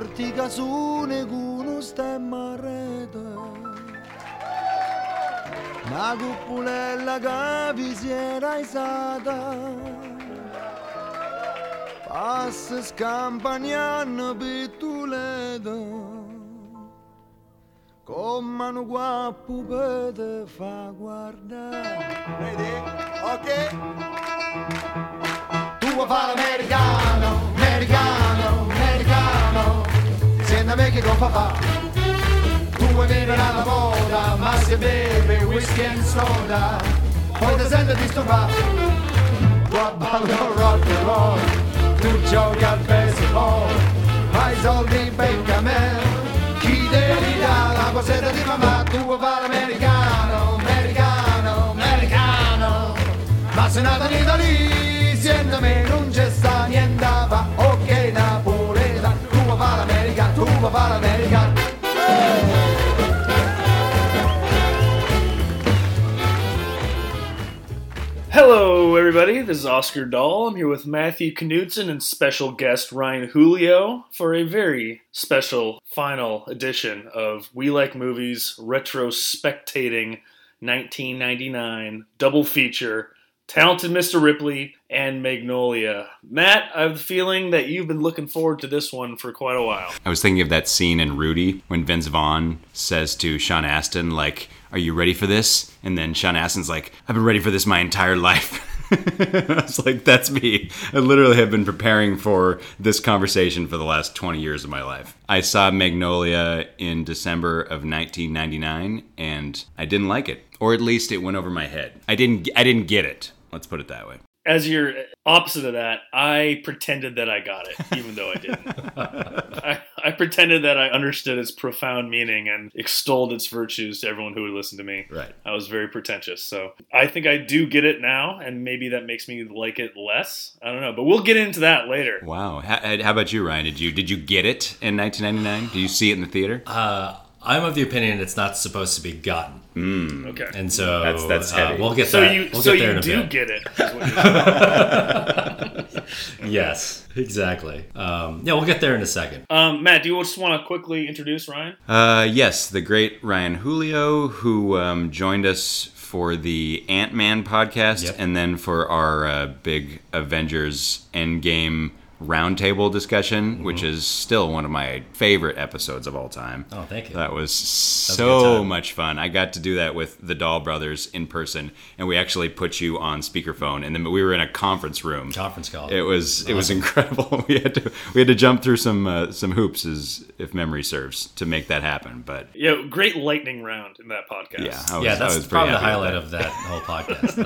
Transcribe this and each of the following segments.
porti casune con un stemma rete. Una cuppulella che vi si era isata. Passa scampagnano pittulete. Come un guappo per te fa guardare. Vedi? Ok? Tu vuoi fare l'americano, Siendo me che con papà. Tu vuoi vivere alla moda, ma se beve whisky and soda. Poi ti senti disturbato. Qua ballo rock and roll. Tu giochi al baseball. Ma i soldi becca a me. Chi devi dare la poseta di mamma? Tu vuoi fare l'americano, americano, americano. Ma se nata in Italia, siendo me non c'è sta niente l'America. Hello, everybody. This is Oscar Dahl. I'm here with Matthew Knudsen and special guest Ryan Julio for a very special final edition of We Like Movies retrospectating 1999 double feature Talented Mr. Ripley and Magnolia. Matt, I have the feeling that you've been looking forward to this one for quite a while. I was thinking of that scene in Rudy when Vince Vaughn says to Sean Astin, like, "Are you ready for this?" And then Sean Astin's like, "I've been ready for this my entire life." I was like, "That's me." I literally have been preparing for this conversation for the last 20 years of my life. I saw Magnolia in December of 1999, and I didn't like it, or at least it went over my head. I didn't. I didn't get it. Let's put it that way. As your opposite of that, I pretended that I got it, even though I didn't. I, I pretended that I understood its profound meaning and extolled its virtues to everyone who would listen to me. Right. I was very pretentious. So I think I do get it now, and maybe that makes me like it less. I don't know, but we'll get into that later. Wow. How, how about you, Ryan? Did you did you get it in 1999? Did you see it in the theater? Uh, I'm of the opinion it's not supposed to be gotten, Okay. and so That's- that's uh, heavy. we'll get So that. you we'll so get there you in do bit. get it. is what you're saying. Yes, exactly. Um, yeah, we'll get there in a second. um, Matt, do you just want to quickly introduce Ryan? Uh, yes, the great Ryan Julio, who um, joined us for the Ant Man podcast Yep. and then for our uh, big Avengers Endgame roundtable discussion, which is still one of my favorite episodes of all time. Oh, thank you. That was a good so time. much fun. I got to do that with the Dahl brothers in person, and we actually put you on speakerphone, and then we were in a conference room. Conference call. It was it was incredible. We had to we had to jump through some uh, some hoops, as if memory serves, to make that happen. But Yeah, great lightning round in that podcast. yeah, I was, yeah, I that's was pretty probably the highlight with of that whole podcast.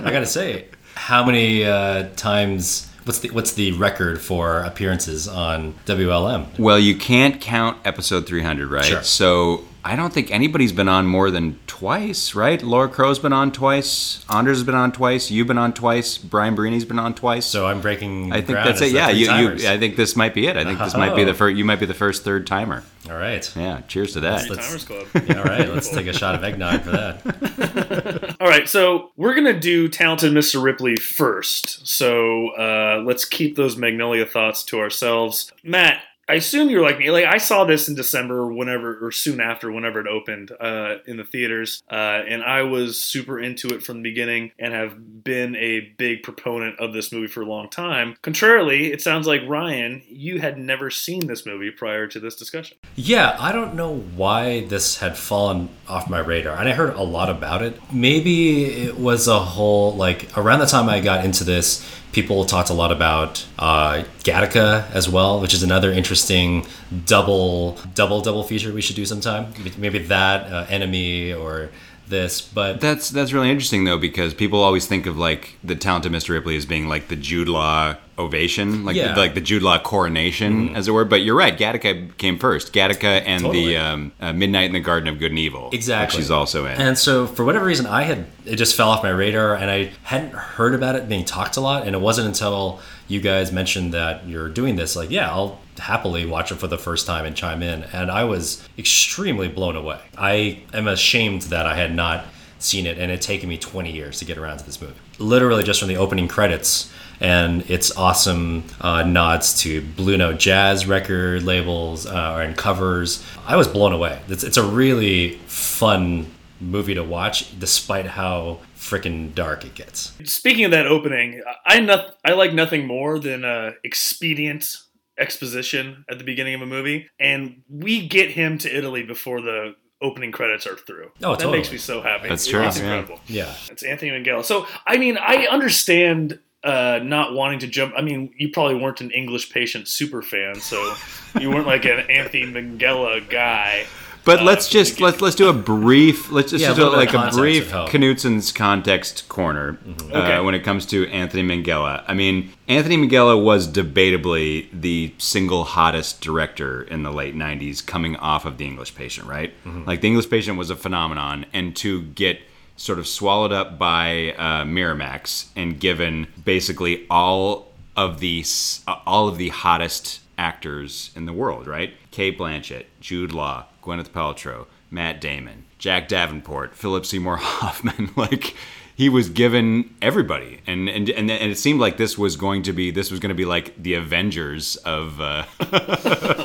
Um, I gotta say, how many uh, times? What's the what's the record for appearances on WLM? Well, you can't count episode 300, right? Sure. So I don't think anybody's been on more than twice, right? Laura Crow's been on twice. Anders has been on twice. You've been on twice. Brian Berini's been on twice. So I'm breaking. I think that's it. Yeah, you, you. I think this might be it. I think this might be the Oh. first. You might be the first third timer. All right. Yeah. Cheers to that. Three Let's- Timers Club. Yeah, all right. Let's take a shot of eggnog for that. All right, so we're gonna do Talented Mr. Ripley first. So uh, let's keep those Magnolia thoughts to ourselves. Matt, I assume you're like me. Like I saw this in December, whenever or soon after, whenever it opened uh, in the theaters, uh, and I was super into it from the beginning, and have been a big proponent of this movie for a long time. Contrarily, it sounds like Ryan, you had never seen this movie prior to this discussion. Yeah, I don't know why this had fallen off my radar. And I heard a lot about it. Maybe it was a whole, like, around the time I got into this, people talked a lot about uh, Gattaca as well, which is another interesting double, double, double feature we should do sometime. Maybe that, uh, Enemy, or this. But That's that's really interesting though because people always think of like the talented Mr. Ripley as being like the Jude Law ovation, like Yeah. The, like the Jude Law coronation, as it were. But you're right, Gattaca came first. Gattaca and Totally. the um, uh, Midnight in the Garden of Good and Evil, Exactly. which she's also in. And so, for whatever reason, I had it just fell off my radar, and I hadn't heard about it being talked a lot. And it wasn't until you guys mentioned that you're doing this, like, yeah, I'll happily watch it for the first time and chime in. And I was extremely blown away. I am ashamed that I had not seen it, and it taken me 20 years to get around to this movie. Literally, just from the opening credits. and its awesome uh, nods to Blue Note Jazz record labels uh, and covers. I was blown away. It's, it's a really fun movie to watch, despite how freaking dark it gets. Speaking of that opening, I not, I like nothing more than uh, expedient exposition at the beginning of a movie, and we get him to Italy before the opening credits are through. Oh, that totally. makes me so happy. That's true, It's yeah. incredible. Yeah. It's Anthony Minghella. So, I mean, I understand uh, not wanting to jump. I mean, you probably weren't an English patient super fan, so you weren't like an Anthony Minghella guy. But Uh, let's just let's let's do a brief let's just Yeah, a do little bit like a brief would help. Knudsen's context corner Okay. uh, when it comes to Anthony Minghella. I mean, Anthony Minghella was debatably the single hottest director in the late '90s, coming off of The English Patient. Right, like The English Patient was a phenomenon, and to get sort of swallowed up by uh, Miramax and given basically all of the uh, all of the hottest actors in the world, right? Cate Blanchett, Jude Law, Gwyneth Paltrow, Matt Damon, Jack Davenport, Philip Seymour Hoffman. like he was given everybody, and and and, and it seemed like this was going to be this was going to be like the Avengers of uh,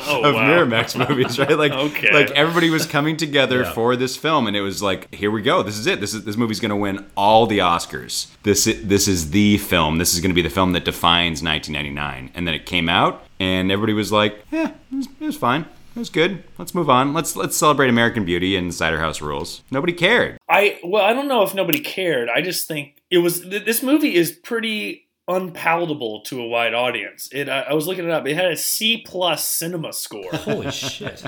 Oh, of wow. Miramax movies, right? Like Okay. like everybody was coming together Yeah. for this film, and it was like, here we go. This is it. This is this movie's going to win all the Oscars. This i- this is the film. This is going to be the film that defines 1999. And then it came out, and everybody was like, yeah, it was, it was fine. It was good. Let's move on. Let's let's celebrate American Beauty and Cider House Rules. Nobody cared. I well, I don't know if nobody cared. I just think it was th- this movie is pretty unpalatable to a wide audience. It I, I was looking it up. It had a C plus cinema score, Holy shit.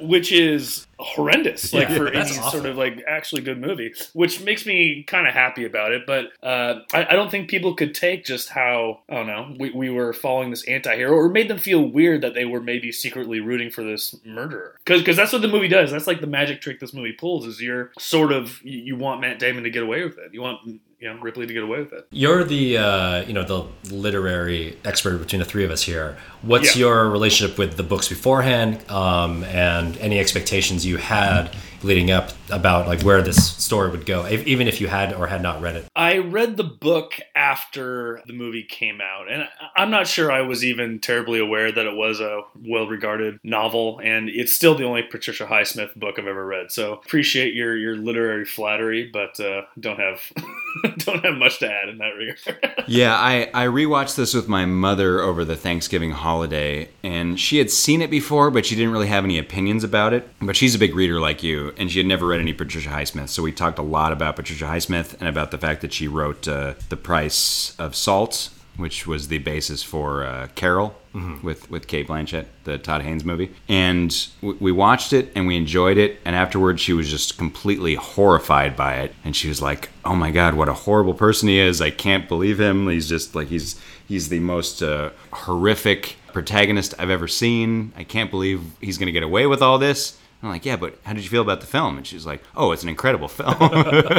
which is horrendous. Like Yeah, for any sort of like actually good movie, which makes me kind of happy about it. But uh, I, I don't think people could take just how I don't know we, we were following this anti-hero or made them feel weird that they were maybe secretly rooting for this murderer because that's what the movie does. That's like the magic trick this movie pulls is you're sort of you, you want Matt Damon to get away with it. You want you know Ripley to get away with it. You're the uh, you know the literary expert between the three of us here. What's Yeah. your relationship with the books beforehand, um, and any expectations you had leading up about like where this story would go, if, even if you had or had not read it? I read the book after the movie came out, and I'm not sure I was even terribly aware that it was a well-regarded novel, and it's still the only Patricia Highsmith book I've ever read. So appreciate your your literary flattery, but uh, don't have don't have much to add in that regard. Yeah, I, I rewatched this with my mother over the Thanksgiving holiday, and she had seen it before, but she didn't really have any opinions about it. But she's a big reader like you, and she had never read any Patricia Highsmith, so we talked a lot about Patricia Highsmith and about the fact that she wrote uh, The Price of Salt, which was the basis for uh, Carol with, with Cate Blanchett, the Todd Haynes movie. And w- we watched it and we enjoyed it. And afterwards, she was just completely horrified by it. And she was like, "Oh my God, what a horrible person he is! I can't believe him. He's just like he's he's the most uh, horrific protagonist I've ever seen. I can't believe he's going to get away with all this." I'm like, yeah, but how did you feel about the film? And she's like, oh, it's an incredible film.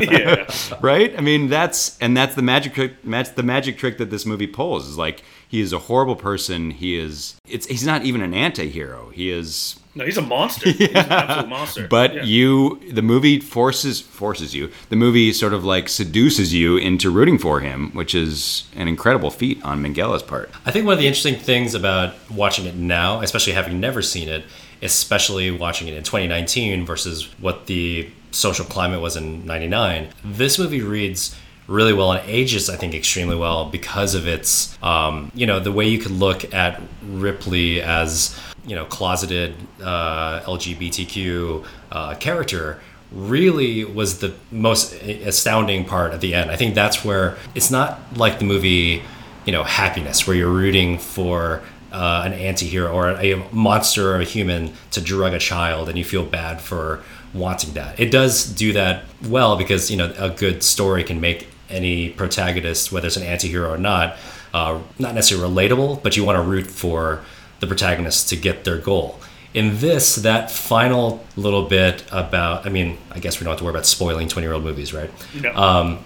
yeah, right? I mean, that's and that's the magic trick. That's the magic trick that this movie pulls. Is like he is a horrible person. He is. It's he's not even an anti-hero. He is. no, he's a monster. He's an absolute monster. But Yeah. you, the movie forces forces you. The movie sort of like seduces you into rooting for him, which is an incredible feat on Minghella's part. I think one of the interesting things about watching it now, especially having never seen it, especially watching it in 2019 versus what the social climate was in 99, this movie reads really well and ages, I think, extremely well because of its, um, you know, the way you could look at Ripley as, you know, closeted uh, LGBTQ uh, character really was the most astounding part at the end. I think that's where it's not like the movie, you know, Happiness, where you're rooting for uh, an anti-hero or a monster or a human to drug a child and you feel bad for wanting that. It does do that well because, you know, a good story can make any protagonist, whether it's an anti-hero or not, uh, not necessarily relatable, but you want to root for the protagonist to get their goal. In this, that final little bit about, I mean, I guess we don't have to worry about spoiling 20 year old movies, right? No.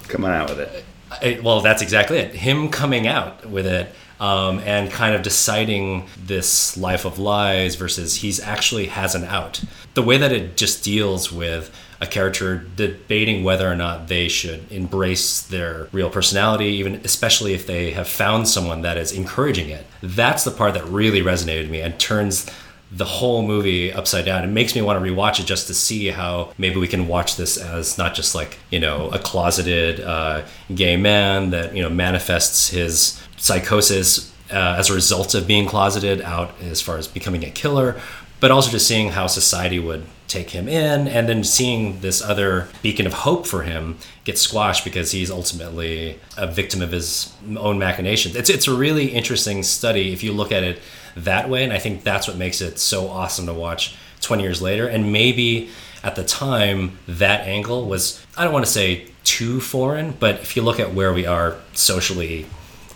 Come on out with it. I- well, that's exactly it. Him coming out with it um, and kind of deciding this life of lies versus he's actually has an out. The way that it just deals with a character debating whether or not they should embrace their real personality, even especially if they have found someone that is encouraging it. That's the part that really resonated with me and turns the whole movie upside down. It makes me want to rewatch it just to see how maybe we can watch this as not just like you know a closeted uh, gay man that you know manifests his psychosis uh, as a result of being closeted out as far as becoming a killer, but also just seeing how society would take him in and then seeing this other beacon of hope for him get squashed because he's ultimately a victim of his own machinations. It's it's a really interesting study if you look at it that way and I think that's what makes it so awesome to watch 20 years later and maybe at the time that angle was I don't want to say too foreign, but if you look at where we are socially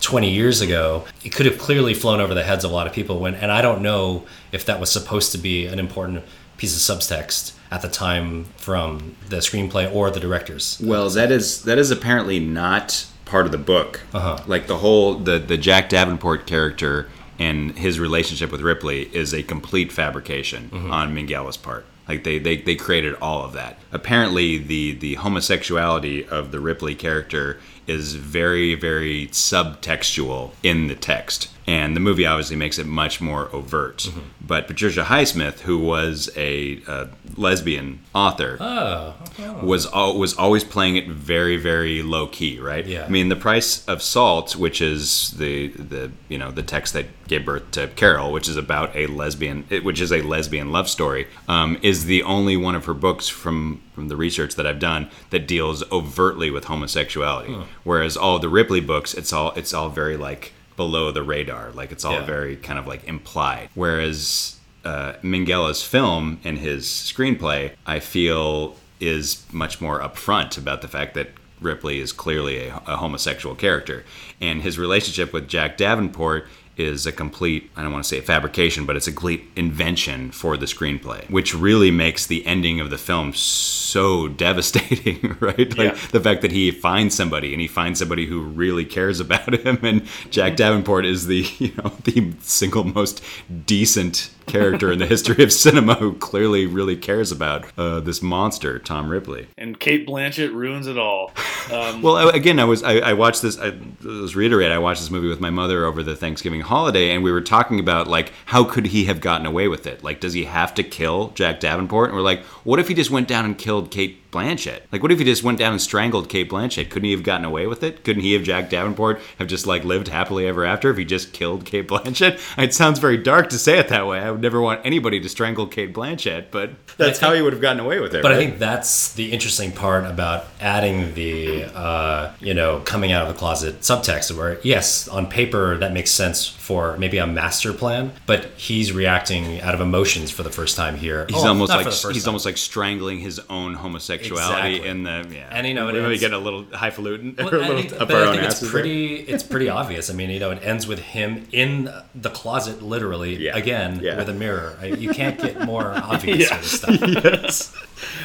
20 years ago, it could have clearly flown over the heads of a lot of people when and I don't know if that was supposed to be an important piece of subtext at the time from the screenplay or the directors. Well, that is that is apparently not part of the book. Uh-huh. Like the whole the the Jack Davenport character and his relationship with Ripley is a complete fabrication on Minghella's part. Like they, they they created all of that. Apparently, the the homosexuality of the Ripley character is very very subtextual in the text. And the movie obviously makes it much more overt. But Patricia Highsmith, who was a, uh lesbian author, Oh, was al- was always playing it very very low key, right? Yeah. I mean, the price of salt, which is the the you know the text that gave birth to Carol, which is about a lesbian, which is a lesbian love story, um, is the only one of her books from from the research that I've done that deals overtly with homosexuality. Whereas all the Ripley books, it's all it's all very like below the radar, like it's all Yeah. very kind of like implied. Whereas uh, Minghella's film and his screenplay, I feel, is much more upfront about the fact that Ripley is clearly a, a homosexual character, and his relationship with Jack Davenport is a complete I don't want to say a fabrication, but it's a complete invention for the screenplay, which really makes the ending of the film so devastating, right? Like Yeah. the fact that he finds somebody and he finds somebody who really cares about him and Jack Davenport is the, you know, the single most decent character in the history of cinema who clearly really cares about uh, this monster, Tom Ripley. And Cate Blanchett ruins it all. Um, Well, I- again, I was I, I watched this. I was reiterate. I watched this movie with my mother over the Thanksgiving holiday, and we were talking about like how could he have gotten away with it? Like, does he have to kill Jack Davenport? And we're like, what if he just went down and killed Cate Blanchett? Like, what if he just went down and strangled Cate Blanchett? Couldn't he have gotten away with it? Couldn't he have Jack Davenport have just like lived happily ever after if he just killed Cate Blanchett? It sounds very dark to say it that way. I would never want anybody to strangle Cate Blanchett, but that's how he would have gotten away with it. But I think that's the interesting part about adding the, uh, you know, coming out of the closet subtext, where yes, on paper that makes sense for maybe a master plan, but he's reacting out of emotions for the first time here. He's Oh, almost like for the first he's time. almost like strangling his own homosexuality Exactly. in the yeah. And, you know, it maybe ends- get a little highfalutin Well, or a I little up but our I own think it's asses there. pretty. It's pretty obvious. I mean, you know, it ends with him in the closet, literally Yeah. again Yeah. with a mirror. You can't get more obvious Yeah. for this stuff. yes.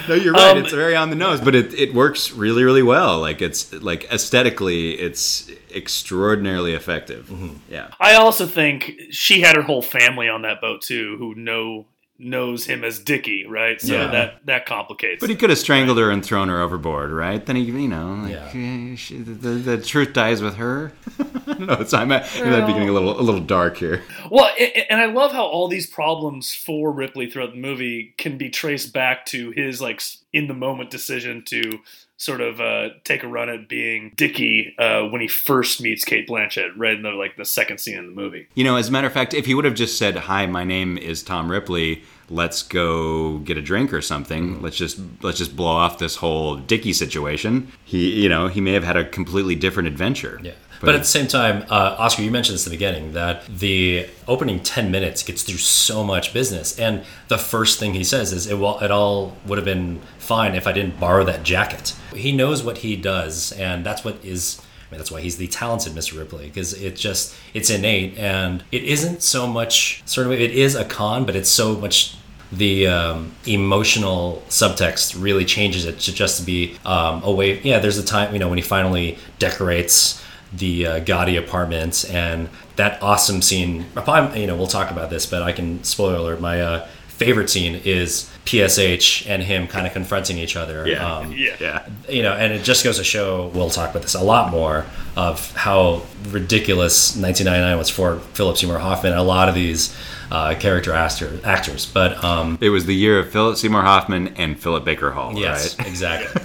No, you're right. Um, it's very on the nose, but it, it works really, really well. Like it's like aesthetically, it's extraordinarily effective. Mm-hmm. Yeah. I also think she had her whole family on that boat too, who know knows him as Dickie, right? So Yeah. that that complicates. But he could have strangled her and thrown her overboard, right? Then he, you know, like, Yeah. eh, she, the, the truth dies with her. no, it's I'm, at, I'm beginning a little a little dark here. Well, a- a- and I love how all these problems for Ripley throughout the movie can be traced back to his like in the moment decision to sort of uh, take a run at being Dickie uh, when he first meets Cate Blanchett, right in the like the second scene in the movie. You know, as a matter of fact, if he would have just said, "Hi, my name is Tom Ripley. Let's go get a drink or something. Let's just let's just blow off this whole Dickie situation." He, you know, he may have had a completely different adventure. Yeah. But, at the same time, uh, Oscar, you mentioned this in the beginning that the opening 10 minutes gets through so much business. And the first thing he says is, it, will, it all would have been fine if I didn't borrow that jacket. He knows what he does, and that's what is. I mean, that's why he's the talented Mr. Ripley because it just it's innate and it isn't so much sort of it is a con, but it's so much the um, emotional subtext really changes it to just to be um, away. Yeah, there's a time you know when he finally decorates the uh, gaudy apartment and that awesome scene. You know, we'll talk about this, but I can spoiler alert. My uh, favorite scene is PSH and him kind of confronting each other. Yeah. Um, Yeah. Yeah. you know, and it just goes to show, we'll talk about this a lot more, of how ridiculous 1999 was for Philip Seymour Hoffman a lot of these uh, character actor, actors. But um, It was the year of Philip Seymour Hoffman and Philip Baker Hall, yes, right? exactly.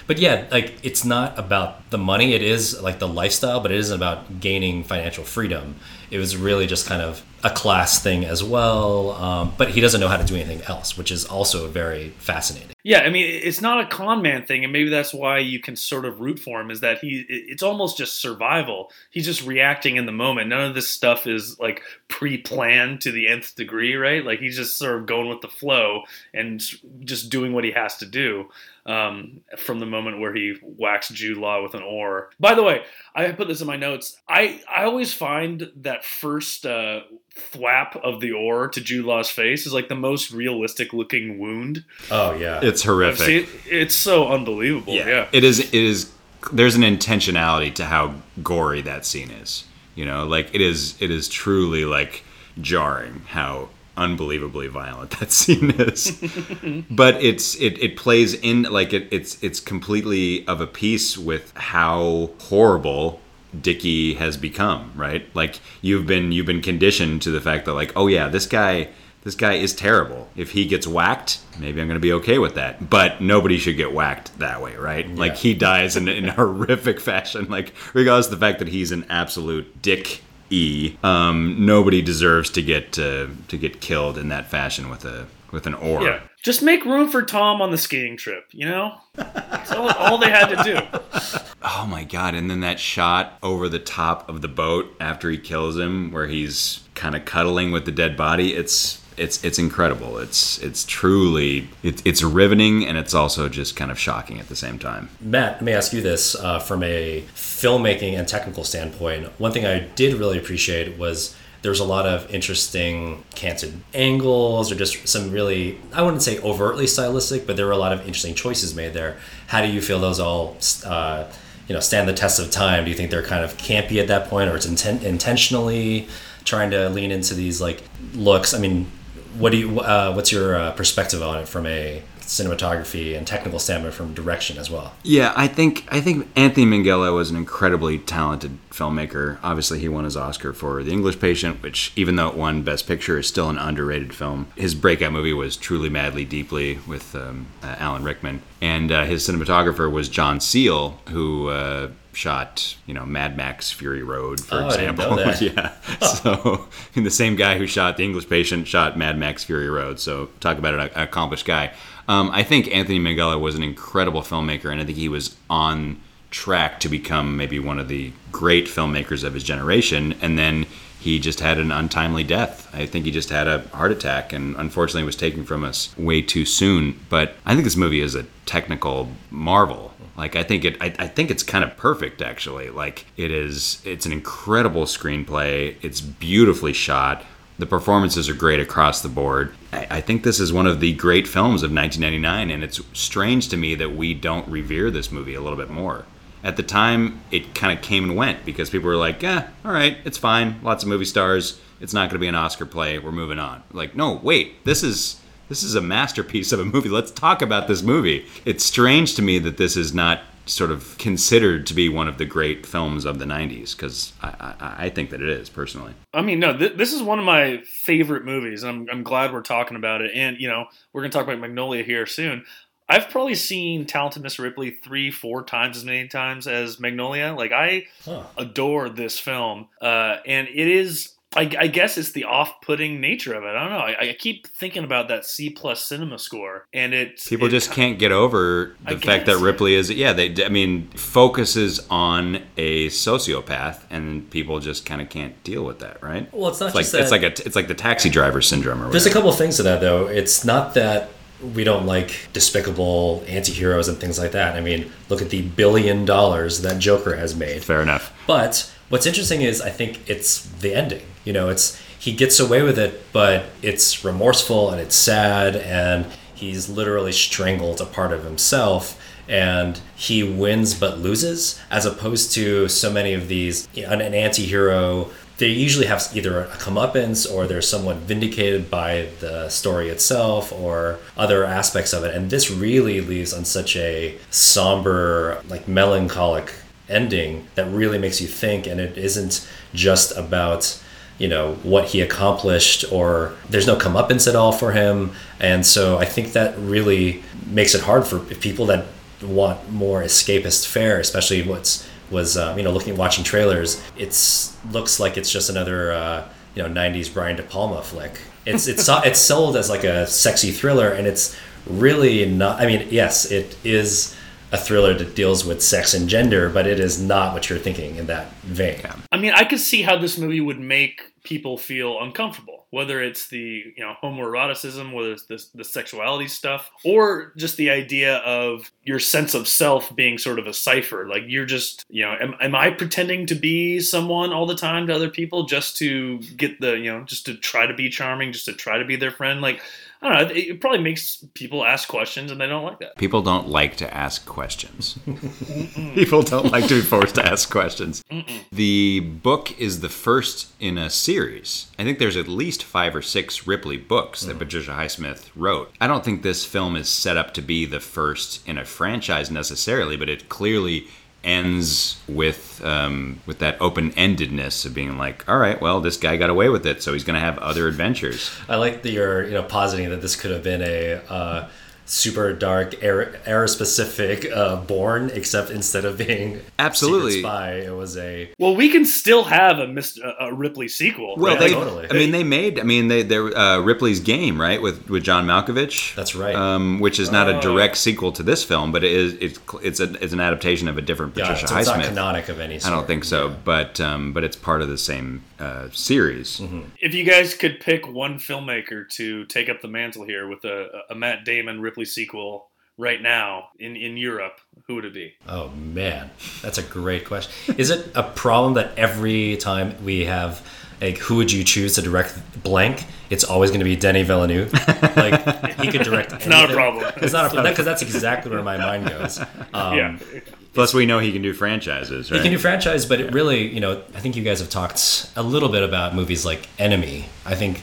but yeah, like it's not about the money, it is like the lifestyle, but it isn't about gaining financial freedom. It was really just kind of a class thing as well. Um, but he doesn't know how to do anything else, which is also very fascinating. Yeah, I mean, it's not a con man thing, and maybe that's why you can sort of root for him. Is that he? It's almost just survival. He's just reacting in the moment. None of this stuff is like pre-planned to the nth degree, right? Like he's just sort of going with the flow and just doing what he has to do. Um, from the moment where he whacks Jude Law with an oar. By the way, I put this in my notes. I I always find that first uh, thwap of the oar to Jude Law's face is like the most realistic looking wound. Oh, yeah. It's horrific. See, it's so unbelievable. Yeah. It is. It is. There's an intentionality to how gory that scene is. You know, like it is. It is truly like jarring how unbelievably violent that scene is. but it's it, it plays in like it, it's it's completely of a piece with how horrible Dickie has become, right? Like you've been you've been conditioned to the fact that like, oh yeah, this guy this guy is terrible. If he gets whacked, maybe I'm going to be okay with that. But nobody should get whacked that way, right? Like he dies in, in horrific fashion. Like regardless of the fact that he's an absolute dick e, um, nobody deserves to get uh, to get killed in that fashion with a with an oar. Yeah. Just make room for Tom on the skiing trip, you know? That's all, all they had to do. Oh my god! And then that shot over the top of the boat after he kills him, where he's kind of cuddling with the dead body. It's it's it's incredible. It's it's truly it, it's riveting, and it's also just kind of shocking at the same time. Matt, let me ask you this uh, from a filmmaking and technical standpoint. One thing I did really appreciate was there was a lot of interesting canted angles or just some really, I wouldn't say overtly stylistic, but there were a lot of interesting choices made there. How do you feel those all, uh, you know, stand the test of time? Do you think they're kind of campy at that point or it's inten- intentionally trying to lean into these like looks? I mean, what do you, uh, what's your uh, perspective on it from a cinematography and technical standpoint from direction as well? Yeah, I think I think Anthony Minghella was an incredibly talented filmmaker. Obviously, he won his Oscar for The English Patient, which, even though it won Best Picture, is still an underrated film. His breakout movie was Truly Madly Deeply with um, uh, Alan Rickman, and uh, his cinematographer was John Seale, who. Uh, shot, you know, Mad Max Fury Road, for Oh, example. yeah. So, and the same guy who shot The English Patient shot Mad Max Fury Road. So, talk about an accomplished guy. Um, I think Anthony Minghella was an incredible filmmaker, and I think he was on track to become maybe one of the great filmmakers of his generation. And then he just had an untimely death. I think he just had a heart attack, and unfortunately was taken from us way too soon. But I think this movie is a technical marvel. Like I think it, I, I think it's kind of perfect actually. Like it is, it's an incredible screenplay. It's beautifully shot. The performances are great across the board. I, I think this is one of the great films of 1999, and it's strange to me that we don't revere this movie a little bit more. At the time, it kind of came and went because people were like, "Yeah, all right, it's fine. Lots of movie stars. It's not going to be an Oscar play. We're moving on." Like, no, wait, this is this is a masterpiece of a movie. Let's talk about this movie. It's strange to me that this is not sort of considered to be one of the great films of the 90s because I, I, I think that it is personally. I mean, no, th- this is one of my favorite movies. I'm, I'm glad we're talking about it. And, you know, we're going to talk about Magnolia here soon. I've probably seen Talented miss Ripley three, four times as many times as Magnolia. Like, I Huh. adore this film. Uh, and it is, I, I guess it's the off putting nature of it. I don't know. I, I keep thinking about that C plus cinema score. And it's. People it- just can't get over I the fact that. Ripley is, yeah, they, I mean, focuses on a sociopath and people just kind of can't deal with that, right? Well, it's not It's like, just that. it's like a, it's like the taxi driver syndrome or There's a whatever. couple things to that though. It's not that we don't like despicable anti-heroes and things like that. I mean, look at the billion dollars that Joker has made. Fair enough. But what's interesting is I think it's the ending. You know, it's he gets away with it, but it's remorseful and it's sad and he's literally strangled a part of himself and he wins but loses as opposed to so many of these an anti-hero they usually have either a comeuppance or they're somewhat vindicated by the story itself or other aspects of it. And this really leaves on such a somber, like melancholic ending that really makes you think. And it isn't just about you know what he accomplished or there's no comeuppance at all for him. And so i think that really makes it hard for people that want more escapist fare especially what's was um, you know looking watching trailers. It's looks like it's just another uh, you know 90s brian de palma flick. It's it's it's sold as like a sexy thriller and it's really not i mean yes it is a thriller that deals with sex and gender but it is not what you're thinking in that vein I mean, I could see how this movie would make people feel uncomfortable, whether it's the you know homoeroticism, whether it's the, the sexuality stuff, or just the idea of your sense of self being sort of a cipher. Like you're just you know, am, am I pretending to be someone all the time to other people just to get the you know just to try to be charming, just to try to be their friend? Like I don't know, it, probably makes people ask questions, and they don't like that. People don't like to ask questions. People don't like to be forced to ask questions. The book is the first in a series. I think there's at least five or six Ripley books that mm-hmm. Patricia Highsmith wrote. I don't think this film is set up to be the first in a franchise necessarily, but it clearly ends with um, with that open endedness of being like, all right, well, this guy got away with it, so he's going to have other adventures. I like that you're you know positing that this could have been a uh, super dark era, era specific uh, Bourne, except instead of being Absolutely. Secret spy, it was a Well, we can still have a Mr. a Ripley sequel. Well, right? they, totally. I mean, they made. I mean, they, they uh, Ripley's Game, right, with with John Malkovich. That's right. Um, which is not a Oh. direct sequel to this film, but it is. It's it's a it's an adaptation of a different yeah, Patricia so it's not Highsmith. canonic of any I don't think so, Yeah. but um, but it's part of the same uh, series. If you guys could pick one filmmaker to take up the mantle here with a, a Matt Damon Ripley sequel right now in, in Europe, who would it be? Oh man, that's a great question. Is it a problem that every time we have like who would you choose to direct blank? It's always going to be Denny Villeneuve. Like he could direct. It's not a problem. It's not a problem because that's exactly where my mind goes. Um, yeah. Plus, we know he can do franchises, right? You can do franchise, but it really, you know, I think you guys have talked a little bit about movies like Enemy. I think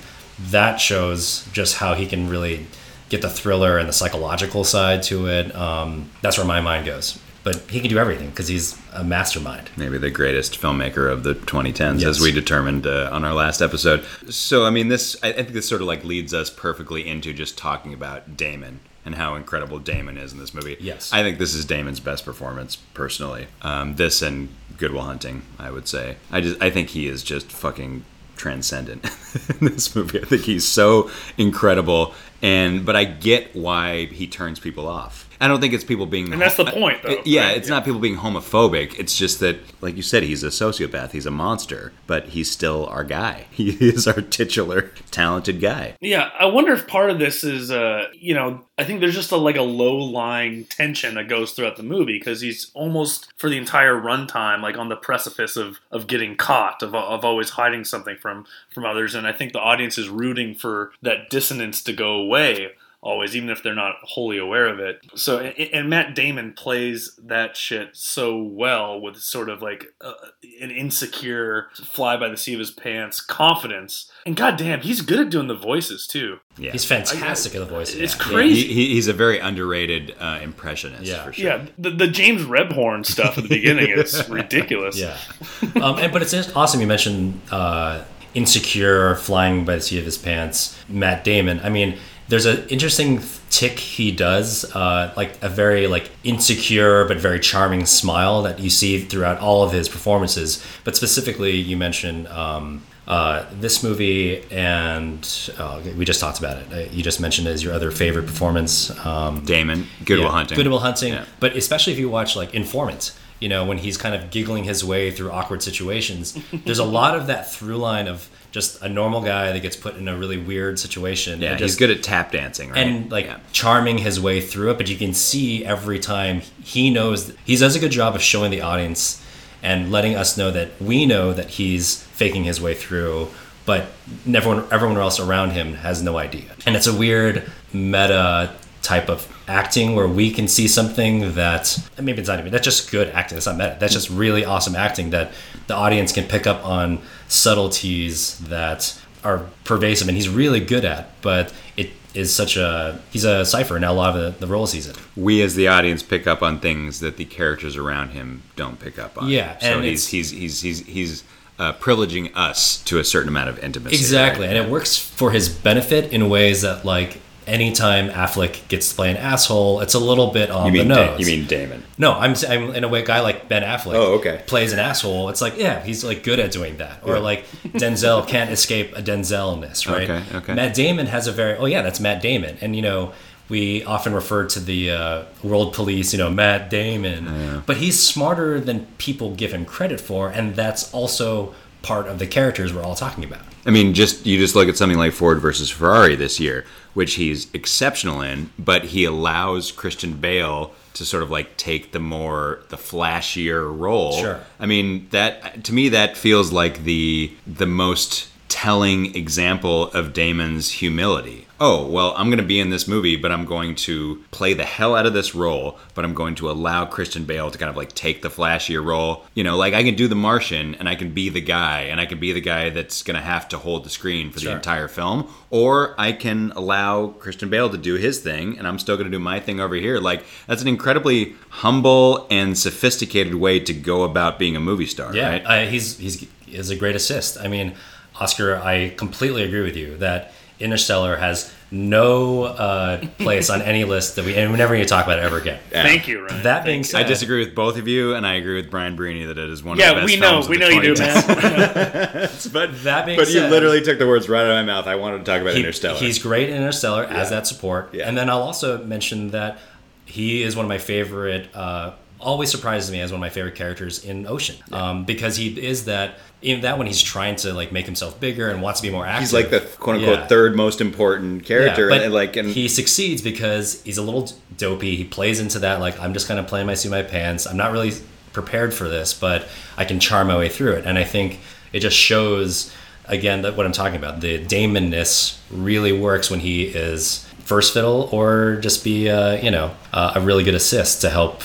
that shows just how he can really get the thriller and the psychological side to it. Um, that's where my mind goes. But he can do everything because he's a mastermind. Maybe the greatest filmmaker of the 2010s, Yes. as we determined uh, on our last episode. So, I mean, this I I think this sort of like leads us perfectly into just talking about Damon and how incredible Damon is in this movie. Yes. I think this is Damon's best performance personally. Um, this and Good Will Hunting, I would say. I just I think he is just fucking transcendent in this movie. I think he's so incredible, and but I get why he turns people off. I don't think it's people being And that's the point, though, Yeah, right? it's Yeah. not people being homophobic. It's just that, like you said, he's a sociopath. He's a monster, but he's still our guy. He is our titular talented guy. Yeah, I wonder if part of this is, uh, you know, I think there's just a like a low lying tension that goes throughout the movie because he's almost for the entire runtime like on the precipice of of getting caught, of of always hiding something from from others, and I think the audience is rooting for that dissonance to go away. Always, even if they're not wholly aware of it. So, and, and Matt Damon plays that shit so well with sort of like uh, an insecure, fly by the seat of his pants confidence. And goddamn, he's good at doing the voices too. Yeah, He's fantastic at the voices. It's Yeah. crazy. He, he- he's a very underrated uh, impressionist. Yeah. for sure. Yeah, the, the James Rebhorn stuff at the beginning is ridiculous. Yeah. um, and, but it's just awesome. You mentioned uh, insecure, flying by the seat of his pants, Matt Damon. I mean, there's an interesting tick he does, uh, like a very like insecure but very charming smile that you see throughout all of his performances. But specifically, you mentioned um, uh, this movie, and uh, we just talked about it. Uh, you just mentioned it as your other favorite performance. Um, Damon, Goodwill yeah, Hunting. Good Will Hunting. Yeah. But especially if you watch like Informant, you know, when he's kind of giggling his way through awkward situations, there's a lot of that through line of just a normal guy that gets put in a really weird situation. Yeah, and he's good at tap dancing, right? and like Yeah. charming his way through it. But you can see every time he knows he does a good job of showing the audience and letting us know that we know that he's faking his way through, but everyone everyone else around him has no idea. And it's a weird meta type of acting where we can see something that maybe it's not even that's just good acting. That's not meta. That's just really awesome acting that the audience can pick up on subtleties that are pervasive and he's really good at. But it is such a he's a cipher now a lot of the, the roles he's in. we as the audience pick up on things that the characters around him don't pick up on. Yeah, so he's, he's he's he's he's uh, privileging us to a certain amount of intimacy. Exactly, right? and it works for his benefit in ways that like anytime Affleck gets to play an asshole, it's a little bit on You mean the Da- nose. you mean Damon? No, I'm, I'm in a way, a guy like Ben Affleck. Oh, okay. Plays an asshole. It's like, yeah, he's like good at doing that. Or Yeah. like Denzel can't escape a Denzelness, right? Okay, okay. Matt Damon has a very, oh yeah, that's Matt Damon. And you know, we often refer to the uh, world police, you know, Matt Damon. But he's smarter than people give him credit for, and that's also part of the characters we're all talking about. I mean, just you just look at something like Ford versus Ferrari this year, which he's exceptional in, but he allows Christian Bale to sort of like take the more the flashier role. Sure. I mean, that to me that feels like the the most telling example of Damon's humility. Oh, well, I'm going to be in this movie, but I'm going to play the hell out of this role, but I'm going to allow Christian Bale to kind of like take the flashier role. You know, like I can do The Martian and I can be the guy, and I can be the guy that's going to have to hold the screen for Sure. the entire film, or I can allow Christian Bale to do his thing, and I'm still going to do my thing over here. Like, that's an incredibly humble and sophisticated way to go about being a movie star, Yeah, right? I, he's he's is a great assist. I mean, Oscar, I completely agree with you that Interstellar has no uh, place on any list that we and we never need to talk about it ever again. Thank you, Ryan. That being you. said, I disagree with both of you, and I agree with Brian Brini that it is one of the Yeah, best we know. films of We the know you do, man. But That being but you literally took the words right out of my mouth. I wanted to talk about he- Interstellar. he's great in Interstellar as that support, Yeah. and then I'll also mention that he is one of my favorite. Uh, always surprises me as one of my favorite characters in Ocean, um, because he is that. In that when he's trying to like make himself bigger and wants to be more active. he's like the quote unquote Yeah. third most important character, but and like and he succeeds because he's a little dopey. He plays into that like I'm just kind of playing my suit my pants. I'm not really prepared for this, but I can charm my way through it. And I think it just shows again that what I'm talking about. The Damonness really works when he is first fiddle or just be uh, you know uh, a really good assist to help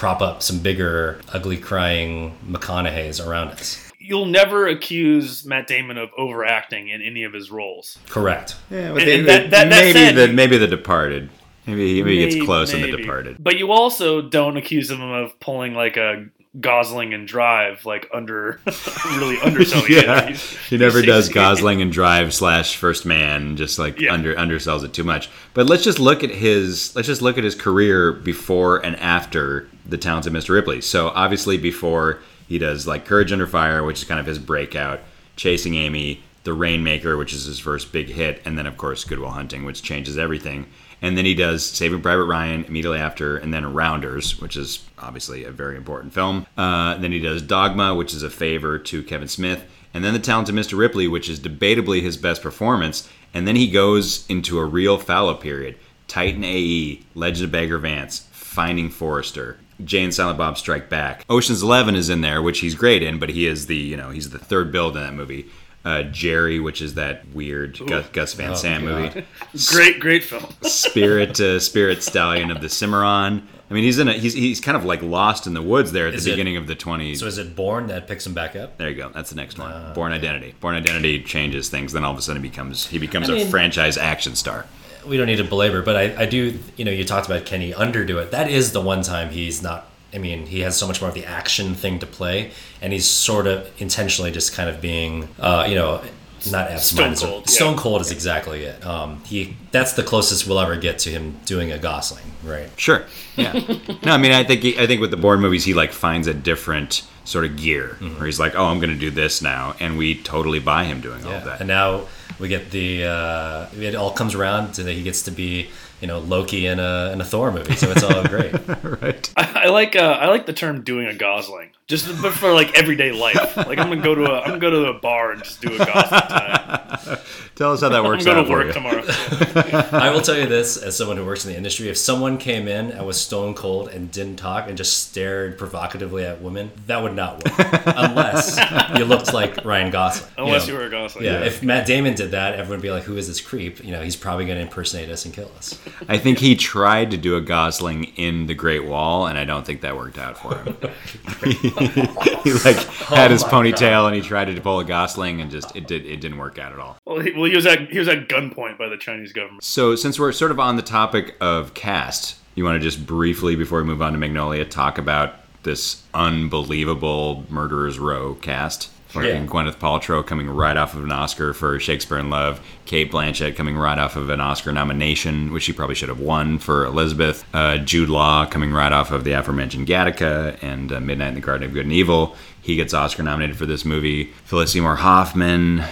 prop up some bigger ugly crying McConaughey's around us. You'll never accuse Matt Damon of overacting in any of his roles. Correct. yeah, but and- they- and that- that- that maybe said- the maybe the Departed. Maybe maybe he gets Maybe- close in the. Departed. But you also don't accuse him of pulling like a Gosling and Drive, like under really underselling it. Yeah, He's- he never does Gosling and Drive slash First Man, just like Yeah. under undersells it too much. But let's just look at his let's just look at his career before and after the Talents of Mr. Ripley. So obviously before he does like Courage Under Fire, which is kind of his breakout, Chasing Amy, The Rainmaker, which is his first big hit, and then of course Good Will Hunting, which changes everything. And then he does Saving Private Ryan immediately after, and then Rounders, which is obviously a very important film. Uh, then he does Dogma, which is a favor to Kevin Smith, and then The Talented Mr. Ripley, which is debatably his best performance. And then he goes into a real fallow period. Titan AE, Legend of Bagger Vance, Finding Forrester, Jay and Silent Bob Strike Back. Ocean's Eleven is in there, which he's great in, but he is the you know he's the third build in that movie. Uh, Gerry, which is that weird Gus, Gus Van Oh, Sant God. movie. Great, great film. Spirit uh, Spirit Stallion of the Cimarron. I mean, he's in a he's he's kind of like lost in the woods there at Is the it- beginning of the 20s. So is it Bourne that picks him back up? there you go. That's the next one. Ah, Bourne Identity. Bourne Identity changes things. Then all of a sudden, he becomes he becomes I a mean- franchise action star. We don't need to belabor, but I, I do, you know, you talked about can he underdo it? That is the one time he's not, I mean, he has so much more of the action thing to play, and he's sort of intentionally just kind of being, uh, you know, not absent-minded. Stone cold, yeah. Stone cold is exactly it. Um, he That's the closest we'll ever get to him doing a Gosling, right? Sure. Yeah. no, I mean, I think he, I think with the Bourne movies, he like finds a different sort of gear Mm-hmm. where he's like, oh, I'm going to do this now, and we totally buy him doing all of that. And now we get the, uh, it all comes around to that he gets to be, you know, Loki in a, in a Thor movie, so it's all great. right. I, I like uh, I like the term doing a Gosling, just but for like everyday life. Like I'm gonna go to a I'm gonna go to a bar and just do a Gosling tonight. Tell us how that works. I'm works gonna out go for work you. tomorrow. I will tell you this as someone who works in the industry: if someone came in and was stone cold and didn't talk and just stared provocatively at women, that would not work unless you looked like Ryan Gosling. Unless know? you were a Gosling. Yeah, if Matt Damon did that, everyone would be like, "Who is this creep?" You know, he's probably going to impersonate us and kill us. I think he tried to do a Gosling in The Great Wall, and I don't think that worked out for him. he like had oh his my ponytail, and he tried to pull a Gosling, and just it did it didn't work out at all. Well, he, well, he was at he was at gunpoint by the Chinese government. So since we're sort of on the topic of cast, you want to just briefly before we move on to Magnolia talk about this unbelievable Murderers Row cast. Fucking Yeah. Gwyneth Paltrow coming right off of an Oscar for Shakespeare in Love. Cate Blanchett coming right off of an Oscar nomination, which she probably should have won for Elizabeth. Uh, Jude Law coming right off of the aforementioned Gattaca and uh, Midnight in the Garden of Good and Evil. He gets Oscar nominated for this movie. Phyllis Seymour Hoffman,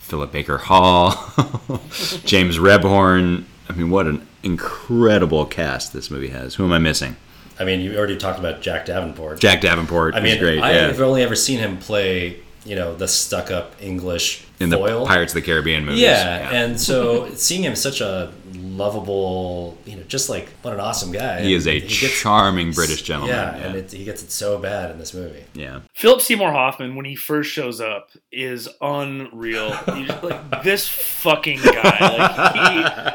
Philip Baker Hall, James Rebhorn. I mean, what an incredible cast this movie has. Who am I missing? I mean, you already talked about Jack Davenport. Jack Davenport I mean, great. I've yeah. only ever seen him play, you know, the stuck-up English In the foil. Pirates of the Caribbean movies. Yeah, and so seeing him such a lovable, you know, just like what an awesome guy. he is a And gets- charming British gentleman. Yeah, Yeah, and it, he gets it so bad in this movie. yeah. Philip Seymour Hoffman, when he first shows up, is unreal. You just- like this fucking guy,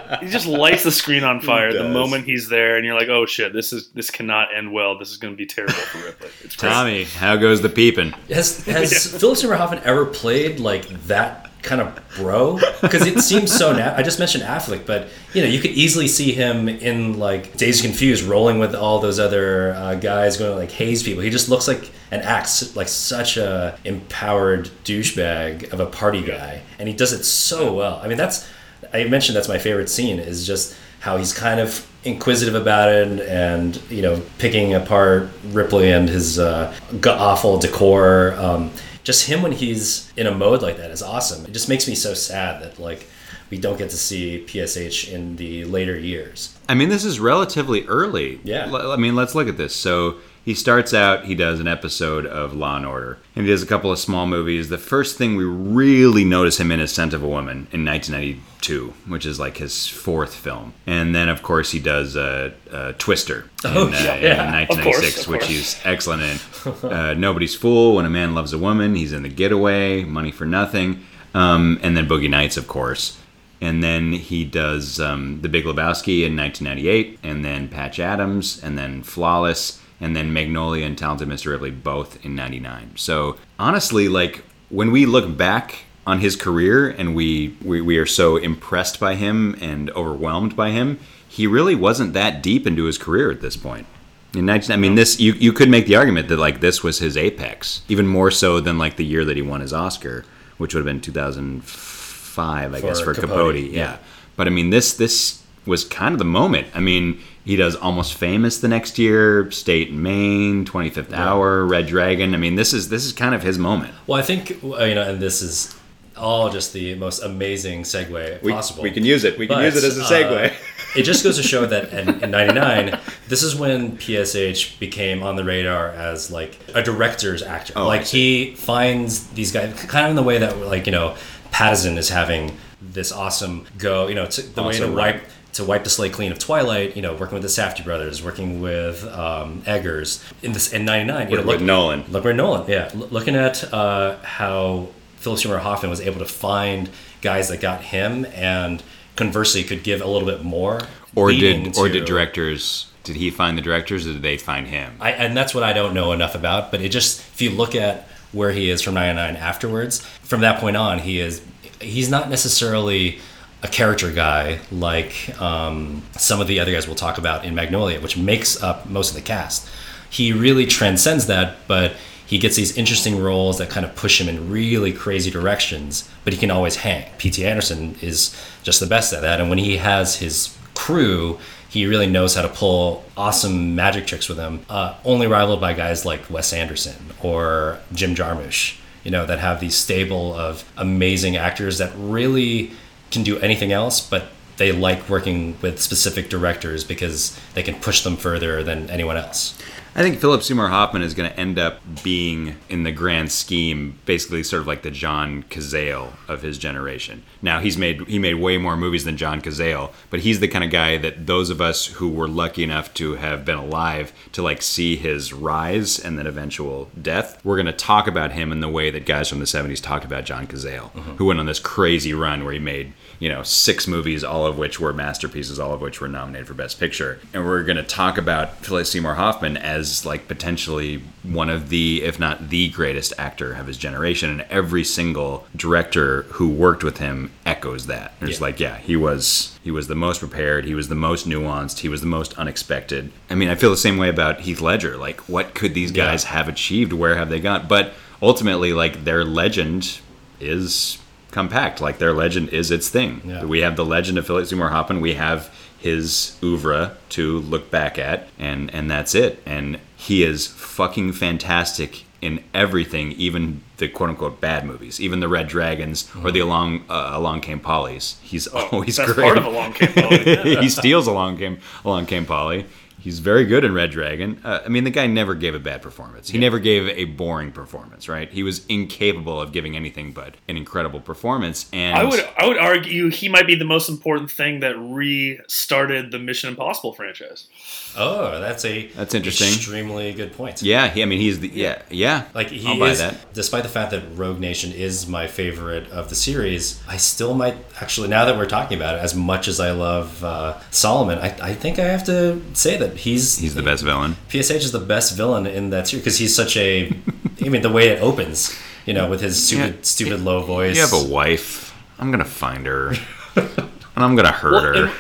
like he, he just lights the screen on fire the moment he's there, and you're like, oh shit, this is this cannot end well. This is going to be terrible for Ripley. It's crazy. Tommy, how goes the peeping? Has has Philip Seymour Hoffman ever played like that kind of bro? Because it seems so. Na- I just mentioned Affleck, but you know, you could easily see him in like Days Confused, rolling with all those other uh, guys, going to like haze people. He just looks like and acts like such a empowered douchebag of a party guy, and he does it so well. I mean, that's I mentioned that's my favorite scene is just how he's kind of inquisitive about it and, and you know picking apart Ripley and his uh, awful decor. Um, just him when he's in a mode like that is awesome. It just makes me so sad that like we don't get to see PSH in the later years. I mean, this is relatively early. Yeah. I mean, let's look at this. So he starts out, he does an episode of Law and Order, and he does a couple of small movies. The first thing we really notice him in is Scent of a Woman in 1992, which is like his fourth film. And then, of course, he does uh, uh, Twister Oh, in, uh, yeah, in yeah, of course, 1996, of which course. he's excellent in. Uh, Nobody's Fool, When a Man Loves a Woman. He's in The Getaway, Money for Nothing, um, and then Boogie Nights, of course. And then he does um, The Big Lebowski in 1998, and then Patch Adams, and then Flawless, and then Magnolia and Talented Mr. Ripley both in 99. So honestly, like when we look back on his career and we, we, we are so impressed by him and overwhelmed by him, he really wasn't that deep into his career at this point. In 19, I mean, this you, you could make the argument that like this was his apex, even more so than like the year that he won his Oscar, which would have been 2005, I guess, For for Capote, Capote. yeah. Yeah. but I mean, this this was kind of the moment. I mean, he does Almost Famous the next year, State and Maine, 25th Hour, Red Dragon. I mean, this is this is kind of his moment. Well, I think uh, you know, and this is all just the most amazing segue possible. We can use it. We can But, use it as a segue. uh, it just goes to show that in, in 99 this is when psh became on the radar as like a director's actor Oh, like he finds these guys kind of in the way that like you know Pattinson is having this awesome go you know the way to Awesome wipe run. To wipe the slate clean of Twilight, you know, working with the Safdie brothers, working with um, Eggers in this in '99, you know, with Nolan. Look where Nolan, yeah. L- looking at uh, how Philip Seymour Hoffman was able to find guys that got him, and conversely could give a little bit more. Or did or did directors? Did he find the directors, or did they find him? I, and that's what I don't know enough about. But it just if you look at where he is from '99 afterwards, from that point on, he is he's not necessarily a character guy like um, some of the other guys we'll talk about in Magnolia, which makes up most of the cast. He really transcends that, but he gets these interesting roles that kind of push him in really crazy directions. But he can always hang. P.T. Anderson is just the best at that, and when he has his crew, he really knows how to pull awesome magic tricks with them. Uh, only rivaled by guys like Wes Anderson or Jim Jarmusch, you know, that have these stable of amazing actors that really can do anything else, but they like working with specific directors because they can push them further than anyone else. I think Philip Seymour Hoffman is going to end up being, in the grand scheme, basically sort of like the John Cazale of his generation. Now he's made he made way more movies than John Cazale, but he's the kind of guy that those of us who were lucky enough to have been alive to like see his rise and then eventual death, we're going to talk about him in the way that guys from the '70s talked about John Cazale, mm-hmm. who went on this crazy run where he made you know six movies, all of which were masterpieces, all of which were nominated for Best Picture, and we're going to talk about Philip Seymour Hoffman as like potentially one of the, if not the greatest actor of his generation, and every single director who worked with him echoes that. It's Yeah. like, yeah, he was he was the most prepared, he was the most nuanced, he was the most unexpected. I mean, I feel the same way about Heath Ledger. Like, what could these Yeah. guys have achieved? Where have they gone? But ultimately, like their legend is compact. Like their legend is its thing. Yeah. We have the legend of Philip Seymour Hoffman. We have his oeuvre to look back at, and and that's it. And he is fucking fantastic in everything, even the quote unquote bad movies, even the Red Dragons or the Along uh, Along Came Polly's. He's always That's great. part of Along Came Polly. he steals Along Came Along Came Polly. He's very good in Red Dragon. Uh, I mean, the guy never gave a bad performance. He never gave a boring performance, right? He was incapable of giving anything but an incredible performance. And I would I would argue he might be the most important thing that restarted the Mission Impossible franchise. Oh, that's a That's interesting. Extremely good point. Yeah, he, I mean, he's the yeah, yeah. Like he I'll buy is, that. despite the fact that Rogue Nation is my favorite of the series, I still might actually now that we're talking about it, as much as I love uh, Solomon, I, I think I have to say that he's He's the best villain. PSH is the best villain in that series because he's such a. I mean, the way it opens, you know, with his stupid, Yeah. stupid low voice. You have a wife. I'm gonna find her, and I'm gonna hurt her. and-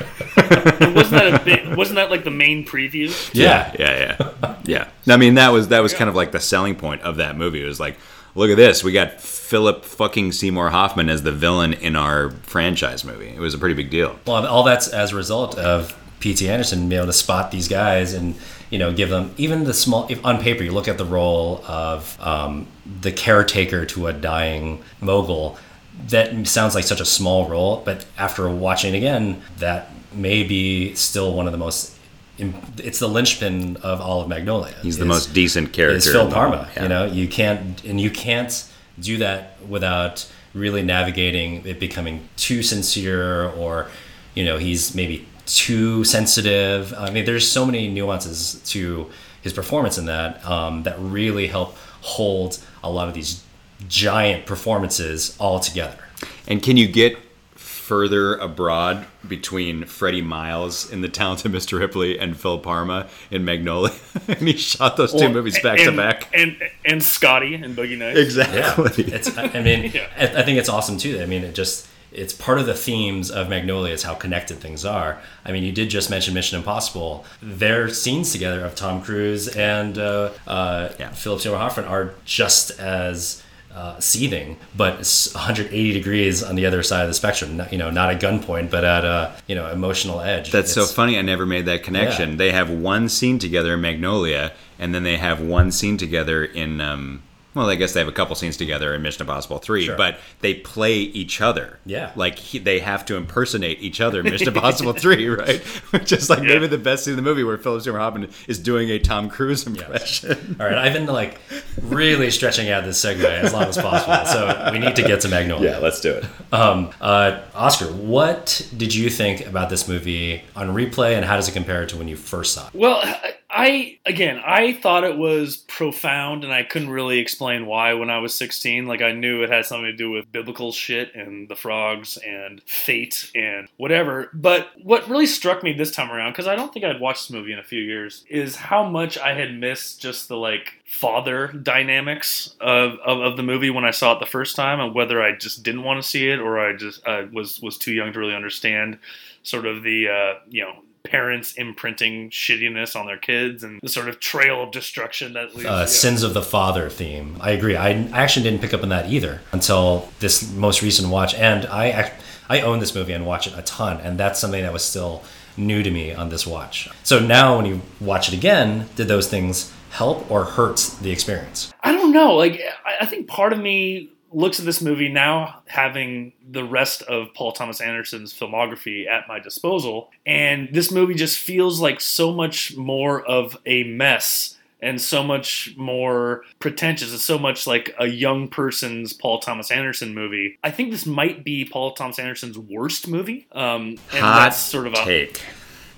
and wasn't that a big, wasn't that like the main preview? yeah, yeah, yeah, yeah. I mean, that was that was kind of like the selling point of that movie. It was like, look at this, we got Philip fucking Seymour Hoffman as the villain in our franchise movie. It was a pretty big deal. Well, all that's as a result of P.T. Anderson be able to spot these guys and you know give them even the small. If on paper you look at the role of um, the caretaker to a dying mogul, that sounds like such a small role, but after watching it again, that may be still one of the most. It's the linchpin of all of Magnolia. He's the most decent character. is Phil Parma. yeah. You know, you can't and you can't do that without really navigating it becoming too sincere or you know he's maybe too sensitive. I mean, there's so many nuances to his performance in that um, that really help hold a lot of these giant performances all together. And can you get further abroad between Freddie Miles in The Talented Mr. Ripley and Phil Parma in Magnolia? and he shot those two Well, movies back to back. and and Scotty and Boogie Nights. Exactly. it's i mean Yeah. I, I think it's awesome too i mean it just it's part of the themes of magnolia is how connected things are i mean you did just mention mission impossible their scenes together of tom cruise and uh, uh, Yeah. philip seymour hoffman are just as uh, seething, but 180 degrees on the other side of the spectrum. Not, you know, not at gunpoint, but at a you know emotional edge. That's so funny. I never made that connection. Yeah. They have one scene together in Magnolia, and then they have one scene together in. Um, well, I guess they have a couple scenes together in Mission Impossible Three, Sure. but they play each other. Yeah. like he, they have to impersonate each other in Mission Impossible Three, right? Which is like maybe the best scene in the movie where Philip Seymour Hoffman is doing a Tom Cruise impression. All right, I've been like really stretching out this segue as long as possible, so we need to get to Magnolia. Yeah, let's do it. Um, uh, Oscar, what did you think about this movie on replay, and how does it compare to when you first saw it? Well, I- I again, I thought it was profound, and I couldn't really explain why when I was 16. Like I knew it had something to do with biblical shit and the frogs and fate and whatever. But what really struck me this time around, because I don't think I'd watched this movie in a few years, is how much I had missed just the like father dynamics of, of, of the movie when I saw it the first time, and whether I just didn't want to see it or I just uh, was was too young to really understand sort of the uh, you know parents imprinting shittiness on their kids and the sort of trail of destruction that leads. Uh. Sins of the Father theme. I agree. I I actually didn't pick up on that either until this most recent watch, and I I own this movie and watch it a ton, and that's something that was still new to me on this watch. So now, when you watch it again, did those things help or hurt the experience? I don't know. Like, I think part of me looks at this movie now having the rest of Paul Thomas Anderson's filmography at my disposal, and this movie just feels like so much more of a mess and so much more pretentious. It's so much like a young person's Paul Thomas Anderson movie. I think this might be Paul Thomas Anderson's worst movie. Um, and Hot that's sort of a take.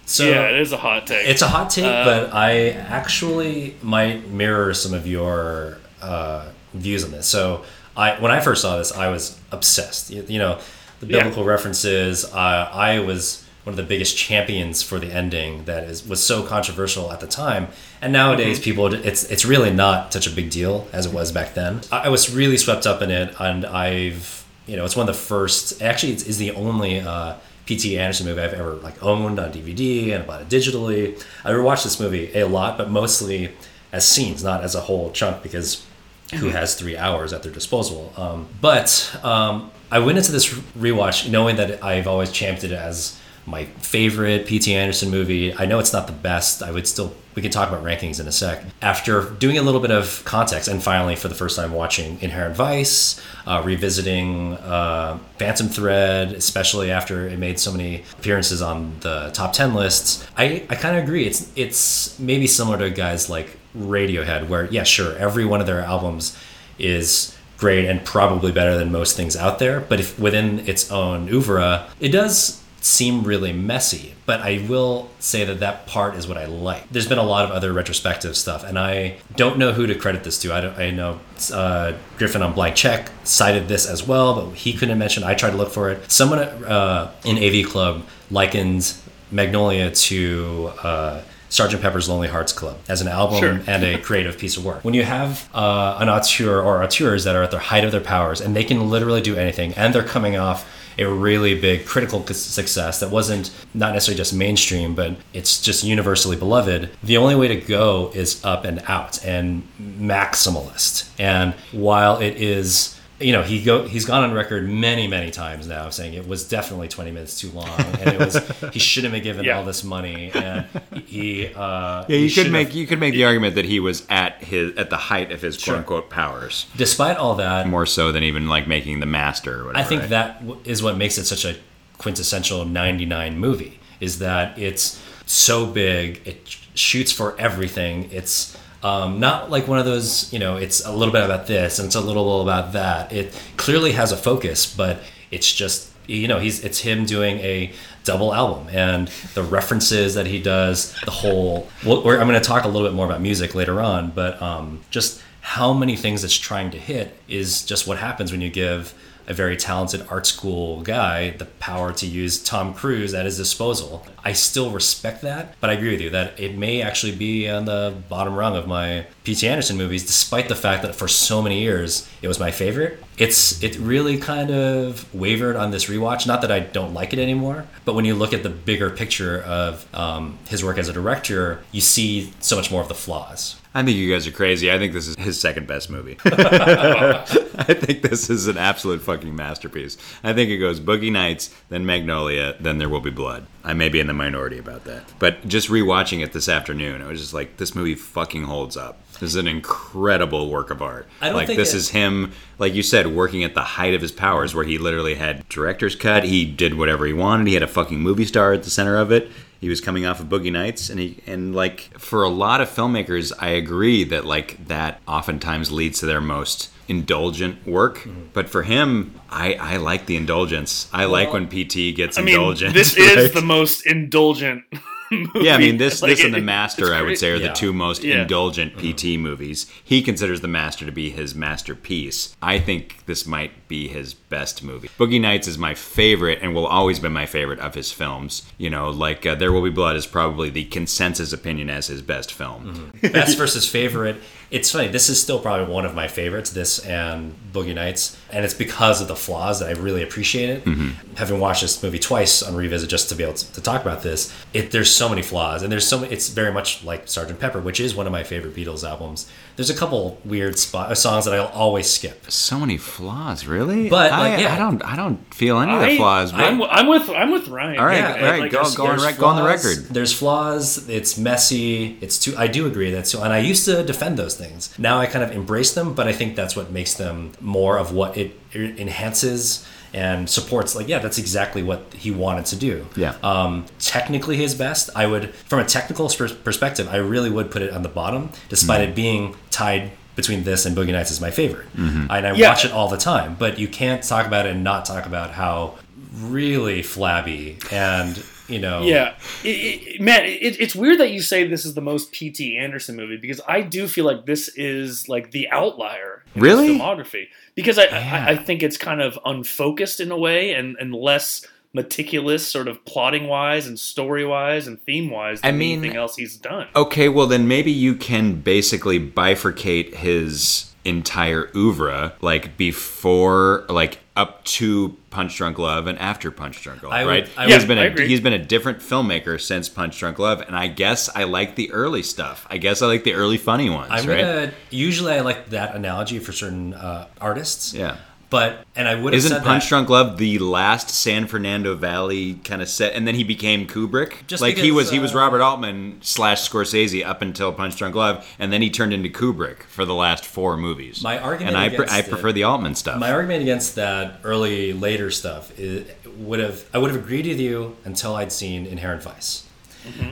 So yeah, it is a hot take. It's a hot take, Uh, but I actually might mirror some of your uh, views on this. So, I when I first saw this, I was obsessed. You, you know, the Yeah. biblical references. Uh, I was one of the biggest champions for the ending that is was so controversial at the time. And nowadays, Mm-hmm. people it's it's really not such a big deal as it was back then. I, I was really swept up in it, and I've you know it's one of the first. Actually, it's, is the only. Uh, P.T. Anderson movie I've ever like owned on DVD and bought it digitally. I rewatched this movie a lot, but mostly as scenes, not as a whole chunk, because who has three hours at their disposal? Um, but um, I went into this rewatch knowing that I've always championed it as my favorite P.T. Anderson movie. I know it's not the best. I would still we can talk about rankings in a sec. After doing a little bit of context, and finally for the first time watching Inherent Vice, uh, revisiting uh, Phantom Thread, especially after it made so many appearances on the top ten lists, I, I kind of agree. It's it's maybe similar to guys like Radiohead, where yeah, sure, every one of their albums is great and probably better than most things out there. But if within its own oeuvre, it does seem really messy. But I will say that that part is what I like. There's been a lot of other retrospective stuff, and I don't know who to credit this to. I, I know uh, Griffin on Blank Check cited this as well, but he couldn't mention. I tried to look for it. Someone uh, in AV Club likened Magnolia to. Uh, Sergeant Pepper's Lonely Hearts Club as an album Sure. and a creative piece of work. When you have uh, an auteur or auteurs that are at the height of their powers and they can literally do anything and they're coming off a really big critical success that wasn't not necessarily just mainstream but it's just universally beloved the only way to go is up and out and maximalist and while it is you know he go he's gone on record many many times now saying it was definitely 20 minutes too long and it was he shouldn't have given Yeah. all this money and he uh Yeah, he you could make have- you could make the argument that he was at his at the height of his Sure. quote unquote powers, despite all that more so than even like making the master or whatever. I think right? that w- is what makes it such a quintessential 99 movie is that it's so big it sh- shoots for everything it's um, not like one of those you know it's a little bit about this and it's a little bit about that. It clearly has a focus but it's just you know he's it's him doing a double album and the references that he does the whole well, i'm going to talk a little bit more about music later on but um, just how many things it's trying to hit is just what happens when you give a very talented art school guy the power to use Tom Cruise at his disposal. I still respect that, but I agree with you that it may actually be on the bottom rung of my P.T. Anderson movies, despite the fact that for so many years it was my favorite. It's it really kind of wavered on this rewatch. Not that I don't like it anymore, but when you look at the bigger picture of um, his work as a director, you see so much more of the flaws. I think you guys are crazy. I think this is his second best movie. I think this is an absolute fucking masterpiece. I think it goes Boogie Nights, then Magnolia, then There Will Be Blood. I may be in the minority about that. But just rewatching it this afternoon, I was just like, this movie fucking holds up. This is an incredible work of art. I don't like think this it- is him, like you said, working at the height of his powers, where he literally had director's cut. He did whatever he wanted. He had a fucking movie star at the center of it. He was coming off of Boogie Nights, and he and like for a lot of filmmakers, I agree that like that oftentimes leads to their most indulgent work. Mm-hmm. But for him, I I like the indulgence. I like when PT gets I mean, indulgent. this is the most indulgent. Movie. Yeah, I mean this Like, this and the Master I would say are Yeah. the two most Yeah. indulgent PT movies. He considers the Master to be his masterpiece. I think this might be his best movie. Boogie Nights is my favorite and will always be my favorite of his films. You know, like uh, There Will Be Blood is probably the consensus opinion as his best film. Best versus favorite. It's funny. This is still probably one of my favorites. This and Boogie Nights, and it's because of the flaws that I really appreciate it. Mm-hmm. Having watched this movie twice on revisit just to be able to, to talk about this, it there's so many flaws, and there's so many, it's very much like Sergeant Pepper, which is one of my favorite Beatles albums. There's a couple weird spot, uh, songs that I'll always skip. So many flaws, really? But, I, like, yeah. I don't I don't feel any of the flaws. But I'm, I'm with I'm with Ryan. All right, Yeah, all right, like, go, go, on, There's rec- go on the record. There's flaws. It's messy. It's too. I do agree that's too. And I used to defend those things. Now I kind of embrace them, but I think that's what makes them more of what it, it enhances and supports like yeah that's exactly what he wanted to do Yeah. um, technically his best i would from a technical perspective i really would put it on the bottom despite Mm-hmm. it being tied between this and boogie nights is my favorite Mm-hmm. and i Yeah. watch it all the time but you can't talk about it and not talk about how really flabby and you know Yeah, it, it, man, it, it's weird that you say this is the most P.T. Anderson movie because I do feel like this is like the outlier in Really? filmography because I, Yeah. I I think it's kind of unfocused in a way and and less meticulous, sort of plotting wise and story wise and theme wise than I mean- anything else he's done. Okay, well then maybe you can basically bifurcate his entire oeuvre, like before, like up to Punch Drunk Love and after Punch Drunk Love, would- right? I he's would- been a he's been a different filmmaker since Punch Drunk Love, and I guess I like the early stuff. I guess I like the early funny ones, I'm right? gonna usually I like that analogy for certain uh, artists. Yeah. But and I would have Isn't said Punch that, Drunk Love the last San Fernando Valley kind of set, and then he became Kubrick? Just like he because, was, he was uh, Robert Altman slash Scorsese up until Punch Drunk Love, and then he turned into Kubrick for the last four movies. My argument and I, pre- against I it- prefer the Altman stuff. My argument against that early later stuff is, would have I would have agreed with you until I'd seen Inherent Vice,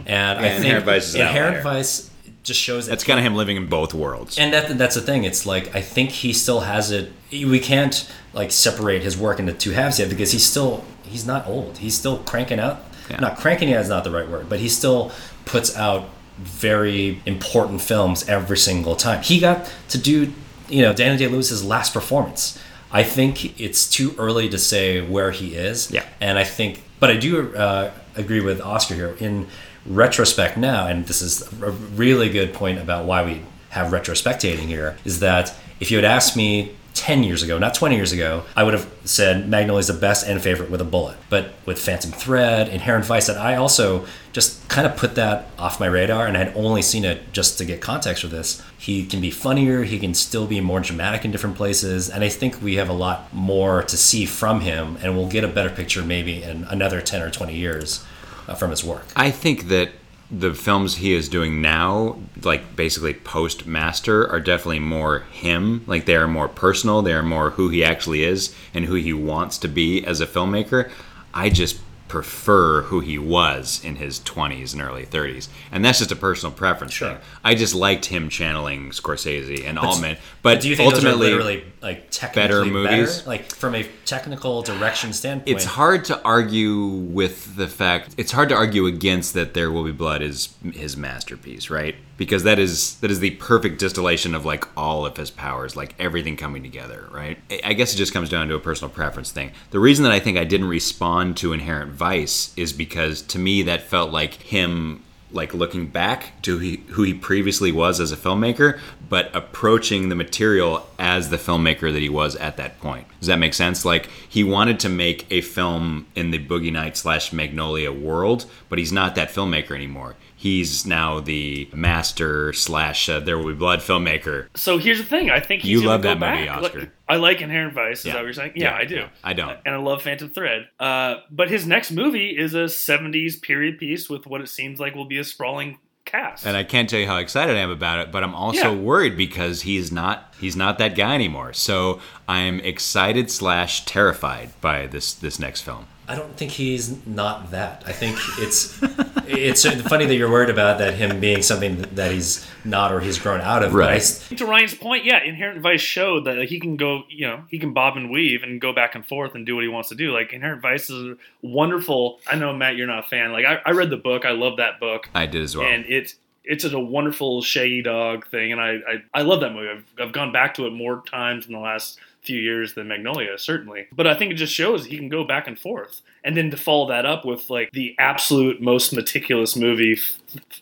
and I think Inherent Vice is Inherent. Vice just shows that That's kind of him living in both worlds. and that that's the thing. It's like I think he still has it. We can't like separate his work into two halves yet because he's still he's not old. He's still cranking out. Yeah. Not cranking out is not the right word, but he still puts out very important films every single time. He got to do you know Daniel Day Lewis's last performance. I think it's too early to say where he is. Yeah. And I think, but I do uh, agree with Oscar here. In retrospect now, and this is a really good point about why we have retrospectating here, is that if you had asked me 10 years ago, not 20 years ago, I would have said Magnolia is the best and favorite with a bullet. But with Phantom Thread, Inherent Vice, that I also just kind of put that off my radar and I had only seen it just to get context for this. He can be funnier, he can still be more dramatic in different places, and I think we have a lot more to see from him, and we'll get a better picture maybe in another 10 or 20 years uh, from his work. I think that the films he is doing now, like basically post Master, are definitely more him. Like they are more personal. They are more who he actually is and who he wants to be as a filmmaker. I just prefer who he was in his 20s and early 30s. And that's just a personal preference Sure. thing. I just liked him channeling Scorsese and Altman. But Do you think ultimately, those are literally like technically better better, movies? Like from a technical direction standpoint, it's hard to argue with the fact it's hard to argue against that there will be blood is his masterpiece right because that is that is the perfect distillation of like all of his powers like everything coming together right I- guess it just comes down to a personal preference thing the reason that i think i didn't respond to inherent vice is because to me that felt like him like looking back to he, who he previously was as a filmmaker, but approaching the material as the filmmaker that he was at that point. Does that make sense? Like he wanted to make a film in the Boogie Nights slash Magnolia world, but he's not that filmmaker anymore. He's now the master slash uh, There Will Be Blood filmmaker. So here's the thing. I think he's You love that movie. Oscar. Like, I like Inherent Vice. Is Yeah. that what you're saying? Yeah, Yeah, I do. yeah. I don't. And I love Phantom Thread. Uh, but his next movie is a 70s period piece with what it seems like will be a sprawling cast. And I can't tell you how excited I am about it, but I'm also Yeah. worried because he's not he's not that guy anymore. So I'm excited slash terrified by this this next film. I don't think he's not that. I think it's it's funny that you're worried about that him being something that he's not or he's grown out of. but I Right. to Ryan's point, yeah, Inherent Vice showed that he can go, you know, he can bob and weave and go back and forth and do what he wants to do. Like Inherent Vice is wonderful. I know Matt, you're not a fan. Like I, I read the book. I love that book. I did as well. and it's it's a wonderful shaggy dog thing, and I I, I love that movie. I've, I've gone back to it more times in the last few years than Magnolia, certainly. But I think it just shows he can go back and forth, and then to follow that up with like the absolute most meticulous movie,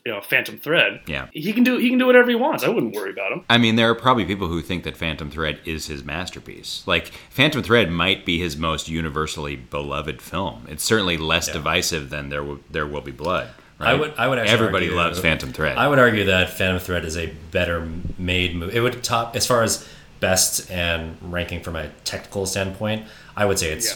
you know, Phantom Thread. Yeah. he can do he can do whatever he wants. I wouldn't worry about him. I mean, there are probably people who think that Phantom Thread is his masterpiece. Like, Phantom Thread might be his most universally beloved film. It's certainly less divisive than There Will, there Will Be Blood. Right? I would I would actually Everybody argue- loves Phantom Thread. I would argue that Phantom Thread is a better made movie. It would top as far as best and ranking from a technical standpoint. I would say it's Yeah.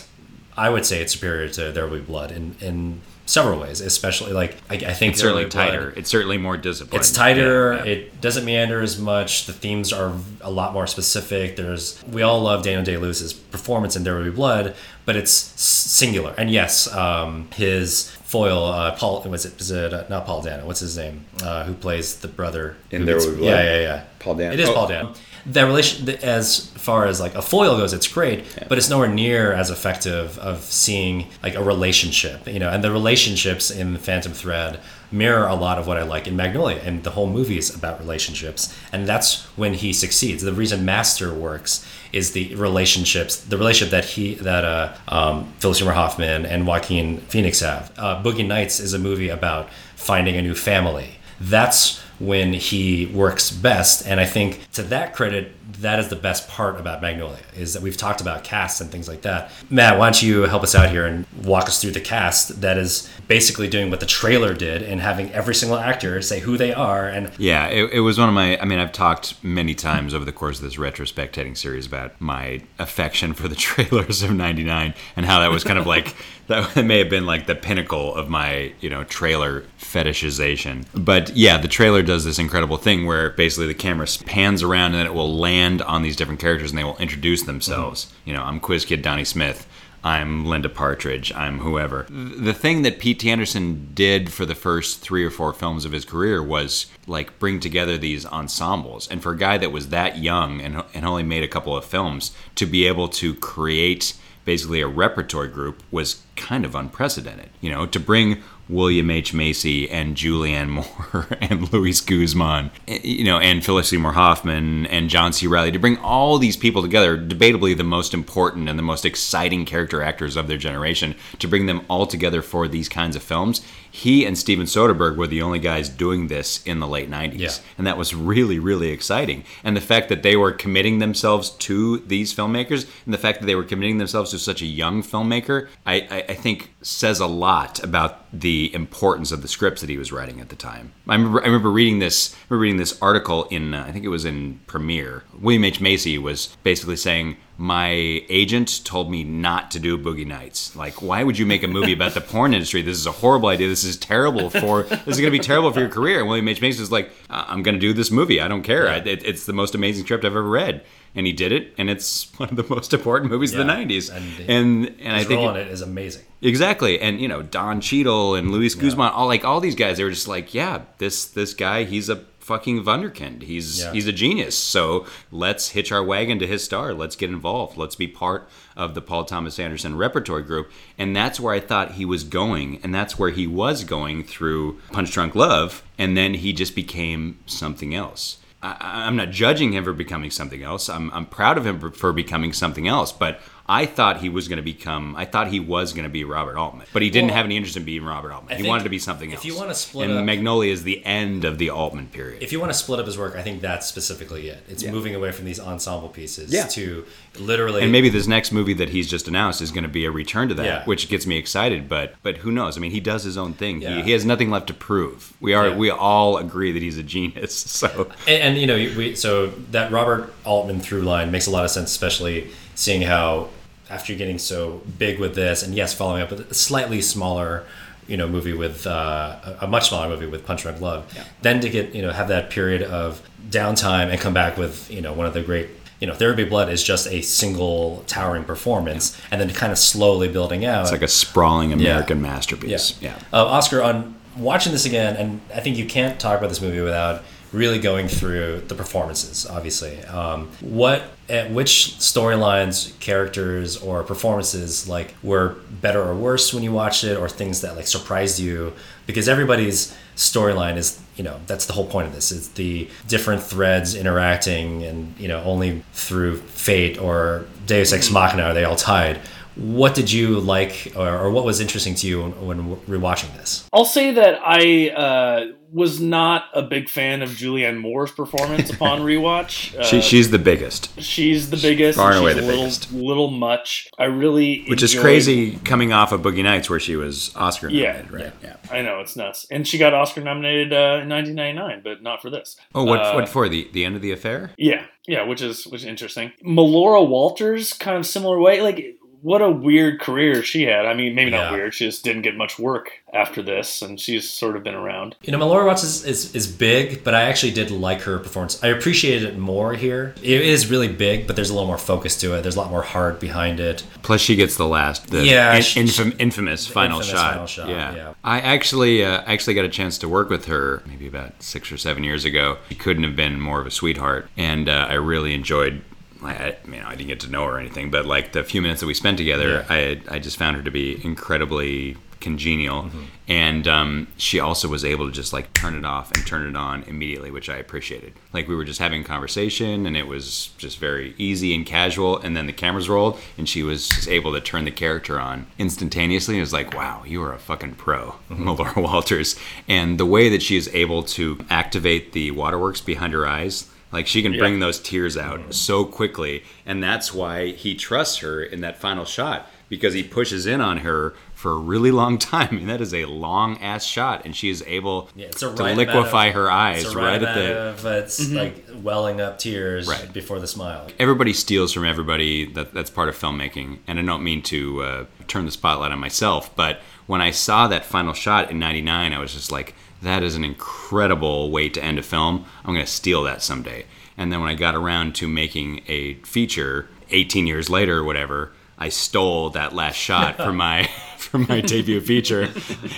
I would say it's superior to There Will Be Blood in in several ways, especially like I, I think It's certainly There Will Be Blood- tighter. It's certainly more disciplined. it's tighter. Yeah, yeah. It doesn't meander as much. The themes are a lot more specific. There's we all love Daniel Day Lewis's performance in There Will Be Blood, but it's singular. And yes, um, his foil, uh, Paul, was it, is it uh, not Paul Dano? What's his name? Uh, who plays the brother In There gets- Will Be Yeah, Blood? yeah, yeah. Paul Dano. It is Oh. Paul Dano. That relation, as far as like a foil goes, it's great, but it's nowhere near as effective of seeing like a relationship, you know. And the relationships in Phantom Thread mirror a lot of what I like in Magnolia, and the whole movie is about relationships, and that's when he succeeds. The reason Master works is the relationships, the relationship that he that uh, um, Philip Seymour Hoffman and Joaquin Phoenix have. Uh, Boogie Nights is a movie about finding a new family. That's when he works best, and I think to that credit, that is the best part about Magnolia is that we've talked about cast and things like that. Matt, why don't you help us out here and walk us through the cast that is basically doing what the trailer did and having every single actor say who they are and Yeah, it, it was one of my. I mean, I've talked many times over the course of this retrospectating series about my affection for the trailers of '99 and how that was kind of like that may have been like the pinnacle of my you know trailer fetishization. But yeah, the trailer does this incredible thing where basically the camera pans around and then it will land on these different characters and they will introduce themselves. Mm-hmm. You know, I'm Quiz Kid Donnie Smith. I'm Linda Partridge. I'm whoever. The thing that P.T. Anderson did for the first three or four films of his career was like bring together these ensembles. And for a guy that was that young and, and only made a couple of films, to be able to create basically a repertory group was kind of unprecedented. You know, to bring William H. Macy and Julianne Moore and Luis Guzman, eh, you know, and Philip Seymour Hoffman and John C. Reilly, to bring all these people together, debatably the most important and the most exciting character actors of their generation, to bring them all together for these kinds of films. He and Steven Soderbergh were the only guys doing this in the late 90s. Yeah. And that was really, really exciting. And the fact that they were committing themselves to these filmmakers and the fact that they were committing themselves to such a young filmmaker, I, I, I think says a lot about the importance of the scripts that he was writing at the time. I remember, I remember reading this, I remember reading this article in, uh, I think it was in Premiere. William H. Macy was basically saying, my agent told me not to do Boogie Nights. Like, why would you make a movie about the porn industry? This is a horrible idea. This is terrible for. This is going to be terrible for your career. And William H Macy was like, "Uh, I'm going to do this movie. I don't care. I, it, it's the most amazing script I've ever read. And he did it, and it's one of the most important movies of the '90s. And- And and, I think role it- in it is amazing. Exactly, and you know Don Cheadle and Luis Guzman, all like all these guys, they were just like, yeah, this this guy, he's a fucking wunderkind. He's Yeah. he's a genius. So let's hitch our wagon to his star. Let's get involved. Let's be part of the Paul Thomas Anderson repertory group. And that's where I thought he was going, and that's where he was going through Punch Drunk Love, and then he just became something else. I, I'm not judging him for becoming something else. I'm, I'm proud of him for, for becoming something else. But I thought he was going to become. I thought he was going to be Robert Altman. But he didn't Well, have any interest in being Robert Altman. I he wanted to be something if else. If you wanna split and up- Magnolia is the end of the Altman period. If you want to split up his work, I think that's specifically it. It's Yeah. moving away from these ensemble pieces Yeah. to literally and maybe this next movie that he's just announced is going to be a return to that, Yeah. which gets me excited. But but who knows? I mean, he does his own thing. He, he has nothing left to prove. We are we all agree that he's a genius. So And, and you know, we, so that Robert Altman through line makes a lot of sense, especially seeing how after getting so big with this, and yes, following up with a slightly smaller, you know, movie with uh, a a much smaller movie with Punch Drunk Love, then to get you know have that period of downtime and come back with you know one of the great. You know, Therapy Blood is just a single towering performance, and then kind of slowly building out. it's like a sprawling American masterpiece. Yeah. Uh, Oscar, on watching this again, and I think you can't talk about this movie without really going through the performances. Obviously, um, what at which storylines, characters, or performances like were better or worse when you watched it, or things that like surprised you? Because everybody's storyline is you know that's the whole point of this. It's the different threads interacting, and you know only through fate or Deus Ex mm-hmm. Machina are they all tied. What did you like, or, or what was interesting to you when, when rewatching this? I'll say that I uh, was not a big fan of Julianne Moore's performance upon rewatch. Uh, She, she's the biggest, she's the biggest. Far and she's away a the little, biggest. little much. I really, which is crazy coming off of Boogie Nights where she was Oscar Yeah, nominated, right? Yeah. I know it's nuts, and she got Oscar nominated uh, in 1999, but not for this. Oh, what Uh, what for the the end of the affair? Yeah, yeah, which is which is interesting. Melora Walters, kind of similar way. Like what a weird career she had. I mean, maybe not Yeah. weird. She just didn't get much work after this, and she's sort of been around. You know, Melora Walters is, is, is big, but I actually did like her performance. I appreciated it more here. It is really big, but there's a little more focus to it. There's a lot more heart behind it. Plus, she gets the last, the Yeah, in- she- infam- infamous final infamous shot. final shot, Yeah. yeah. I actually, uh, actually got a chance to work with her maybe about six or seven years ago. She couldn't have been more of a sweetheart, and uh, I really enjoyed. I, I mean, I didn't get to know her or anything, but like the few minutes that we spent together, Yeah. I, I just found her to be incredibly congenial, Mm-hmm. and um, she also was able to just like turn it off and turn it on immediately, which I appreciated. Like we were just having conversation, and it was just very easy and casual, and then the cameras rolled, and she was just able to turn the character on instantaneously. And it was like, wow, you are a fucking pro, Melora Walters, and the way that she is able to activate the waterworks behind her eyes. Like she can bring those tears out so quickly, and that's why he trusts her in that final shot because he pushes in on her for a really long time. and that is a long ass shot, and she is able Yeah, to liquefy of- her eyes right, at the. of, uh, it's like welling up tears Right. before the smile. Everybody steals from everybody. That that's part of filmmaking, and I don't mean to uh, turn the spotlight on myself, but when I saw that final shot in '99, I was just like, that is an incredible way to end a film. I'm going to steal that someday. And then when I got around to making a feature 18 years later or whatever, I stole that last shot from my from my debut feature,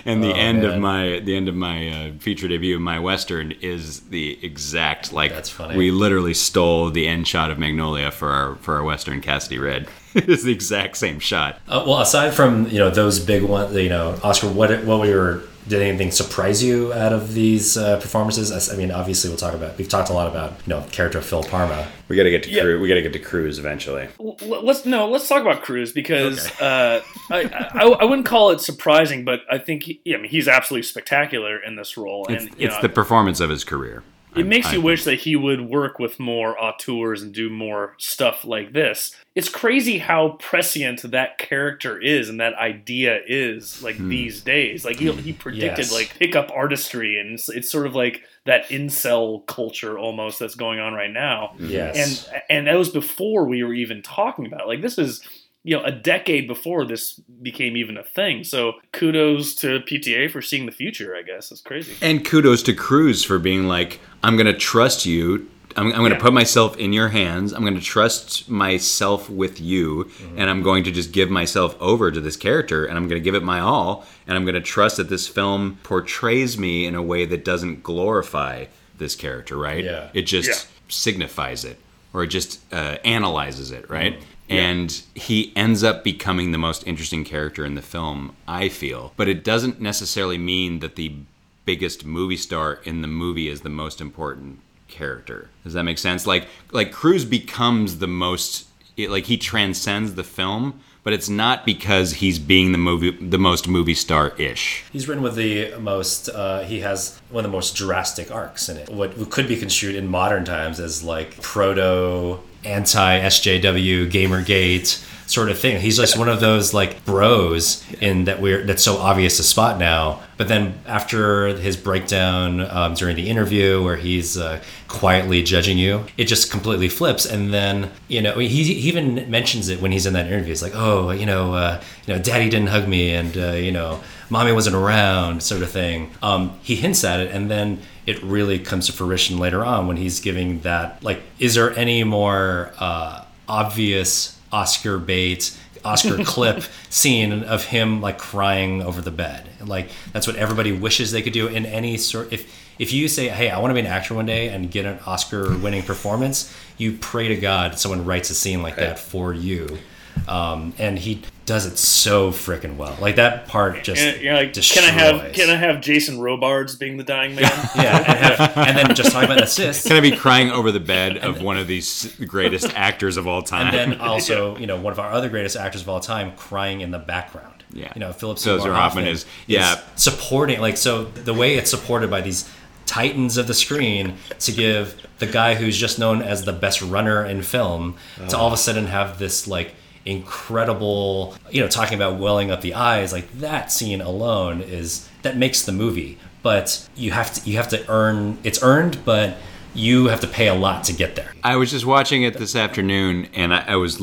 and the Oh, end of my the end of my uh, feature debut, my western, is the exact like That's funny. we literally stole the end shot of Magnolia for our for our western Cassidy Red. it is the exact same shot. Uh, well, aside from you know those big ones, you know Oscar, what what we were did anything surprise you out of these uh, performances? I, I mean, obviously we'll talk about we've talked a lot about you know character of Phil Parma. We got to get to Yeah. Cru- we got to get to Cruise eventually. L- let's no, let's talk about Cruise because uh, I, I I wouldn't call it surprising, but I think he, yeah, I mean he's absolutely spectacular in this role, and It's, you it's know, the performance of his career. It makes I- you I- wish that he would work with more auteurs and do more stuff like this. It's crazy how prescient that character is and that idea is like hmm. these days. Like he, he predicted Yes. like pickup artistry, and it's, it's sort of like that incel culture almost that's going on right now. Yes, and and that was before we were even talking about it. like this is you know a decade before this became even a thing so kudos to pta for seeing the future i guess it's crazy And kudos to Cruise for being like, I'm going to trust you. I'm, I'm going to Yeah. put myself in your hands. I'm going to trust myself with you. And I'm going to just give myself over to this character. And I'm going to give it my all. And I'm going to trust that this film portrays me in a way that doesn't glorify this character, right? Yeah. It just Yeah. signifies it or it just uh, analyzes it, right? And he ends up becoming the most interesting character in the film, I feel. But it doesn't necessarily mean that the biggest movie star in the movie is the most important character. Does that make sense? Like like Cruise becomes the most it, like he transcends the film, but it's not because he's being the movie the most movie star ish. he's written with the most. Uh, he has one of the most drastic arcs in it. What could be construed in modern times as like proto anti SJW Gamergate sort of thing. He's just one of those like bros in that we're that's so obvious to spot now. But then after his breakdown um, during the interview where he's uh, quietly judging you, it just completely flips. And then you know he, he even mentions it when he's in that interview. He's like, oh, you know, uh, you know, Daddy didn't hug me, and uh, you know, Mommy wasn't around, sort of thing. Um, he hints at it, and then it really comes to fruition later on when he's giving that like, is there any more uh, obvious Oscar bait? Oscar clip scene of him like crying over the bed. Like that's what everybody wishes they could do in any sort. If if you say, "Hey, I want to be an actor one day and get an Oscar-winning performance," you pray to God someone writes a scene like that for you. Um, and he does it so freaking well. Like that part just and you're like destroys. can i have can i have jason robards being the dying man yeah, and, have, and then just talking about assists. Can I be crying over the bed of one of these greatest actors of all time? and then also you know one of our other greatest actors of all time crying in the background Yeah. you know philip Philip seymour Seymour hoffman, Hoffman is- yeah. supporting like so the way it's supported by these titans of the screen to give the guy who's just known as the best runner in film to uh-huh. all of a sudden have this like incredible you know talking about welling up the eyes like that scene alone is that makes the movie but you have to you have to earn it's earned but you have to pay a lot to get there I was just watching it this afternoon, and I, I was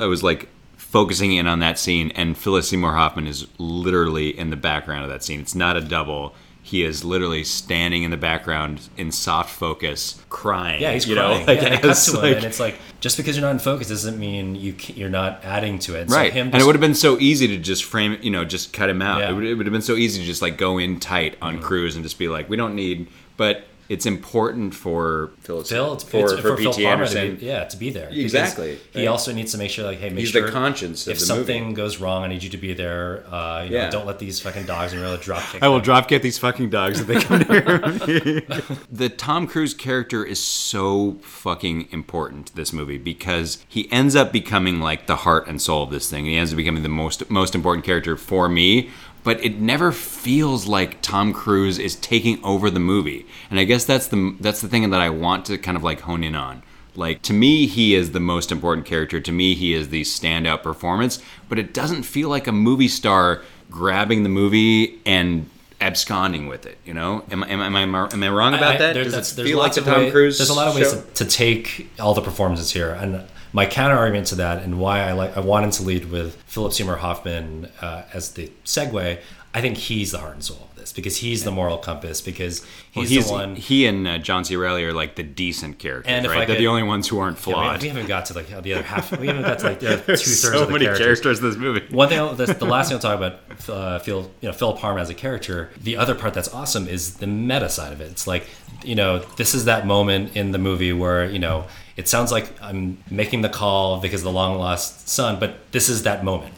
I was like focusing in on that scene, and Philip Seymour Hoffman is literally in the background of that scene. It's not a double. He is literally standing in the background in soft focus, crying. Yeah, he's you crying. Know? Like, yeah, and it cuts it's to him, like- and it's like just because you're not in focus doesn't mean you you're not adding to it. So right. him and it would have been so easy to just frame it, you know, just cut him out. Yeah. Mm-hmm. It, would, it would have been so easy to just like go in tight on Cruise and just be like, we don't need, but it's important for Phyllis, Phil, it's, for, it's, for, for, Phil P.T. Palmer to be, yeah, to be there. because Exactly, He right. also needs to make sure, like, hey, make He's the sure conscience of if the something movie. goes wrong, I need you to be there. Uh, you know, Yeah. don't let these fucking dogs in your drop kick. I will them. drop kick these fucking dogs if they come near me. the Tom Cruise character is so fucking important to this movie because he ends up becoming like the heart and soul of this thing. He ends up becoming the most most important character for me. But it never feels like Tom Cruise is taking over the movie, and I guess that's the that's the thing that I want to kind of like hone in on. Like to me, he is the most important character. To me, he is the standout performance. But it doesn't feel like a movie star grabbing the movie and absconding with it. You know, am, am, am I am I wrong about I- that? there- Does it there's feel like lots the of Tom way- Cruise? There's a lot of ways to, to take all the performances here, and my counter argument to that, and why I like I wanted to lead with Philip Seymour Hoffman uh, as the segue. I think he's the heart and soul of this because he's the moral compass because he's, He's, the one. he and uh, John C. Reilly are like the decent characters, And right? I They're the only ones who aren't Yeah, we- flawed. we, haven't got to like the other half. We haven't got to like the two thirds so of the many characters. characters in this movie. One thing, I'll- the, the last thing I'll talk about, uh, Phil, you know, Phil Parma as a character. The other part that's awesome is the meta side of it. It's like, you know, this is that moment in the movie where you know it sounds like I'm making the call because the long lost son, but this is that moment.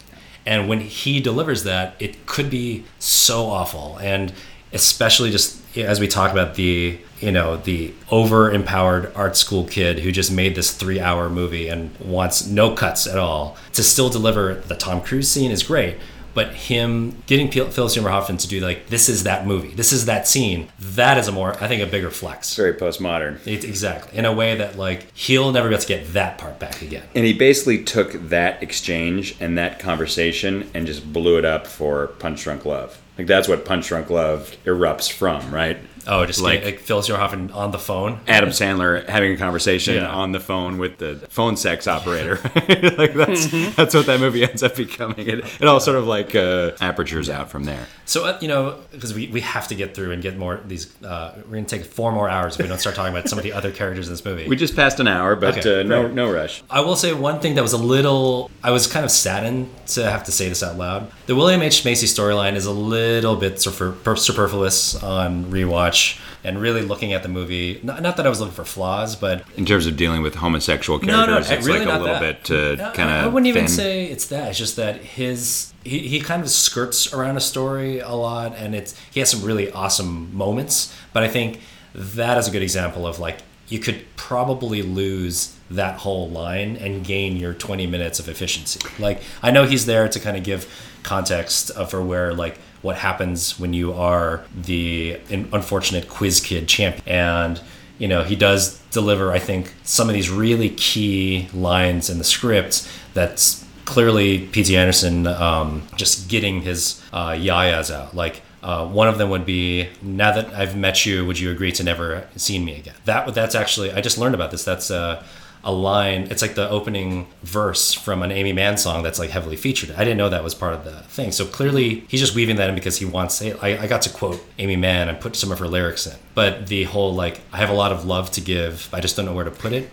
And when he delivers that, it could be so awful, and especially just as we talk about the you know the over empowered art school kid who just made this three hour movie and wants no cuts at all to still deliver the tom cruise scene is great but him getting Phil Phil Seymour Hoffman to do like this is that movie this is that scene that is a more i think a bigger flex Very postmodern. It- exactly in a way that like he'll never be able to get that part back again And he basically took that exchange and that conversation and just blew it up for Punch Drunk Love. Like that's what Punch Drunk Love erupts from, right? oh just Like- like, Phil Seymour on the phone Adam Sandler having a conversation Yeah. on the phone with the phone sex operator. like that's that's what that movie ends up becoming. It, it all sort of like uh, apertures out from there. So uh, you know, because we, we have to get through and get more these. Uh, we're gonna take four more hours if we don't start talking about some of the other characters in this movie. We just passed an hour, but Okay, uh, no no rush. I will say one thing that was a little. I was kind of saddened to have to say this out loud. The William H Macy storyline is a little bit super, superfluous on rewatch, and really looking at the movie. Not, not that I was looking for flaws, but In terms of dealing with homosexual no, characters, no, it's really like a little that. bit uh, I- kind of. I wouldn't even say it's that. It's just that his he, he kind of skirts around a story a lot, and it's he has some really awesome moments. But I think that is a good example of like you could probably lose that whole line and gain your 20 minutes of efficiency. Like I know he's there to kind of give context for where like what happens when you are the unfortunate quiz kid champion and you know he does deliver i think some of these really key lines in the script that's clearly pt anderson um, just getting his uh, yayas out. Like uh, one of them would be now that i've met you would you agree to never see me again? That that's actually i just learned about this. That's uh, a line it's like the opening verse from an aimee mann song that's like heavily featured. I didn't know that was part of the thing. So clearly he's just weaving that in because he wants I, I got to quote aimee mann and put some of her lyrics in. But the whole like i have a lot of love to give i just don't know where to put it.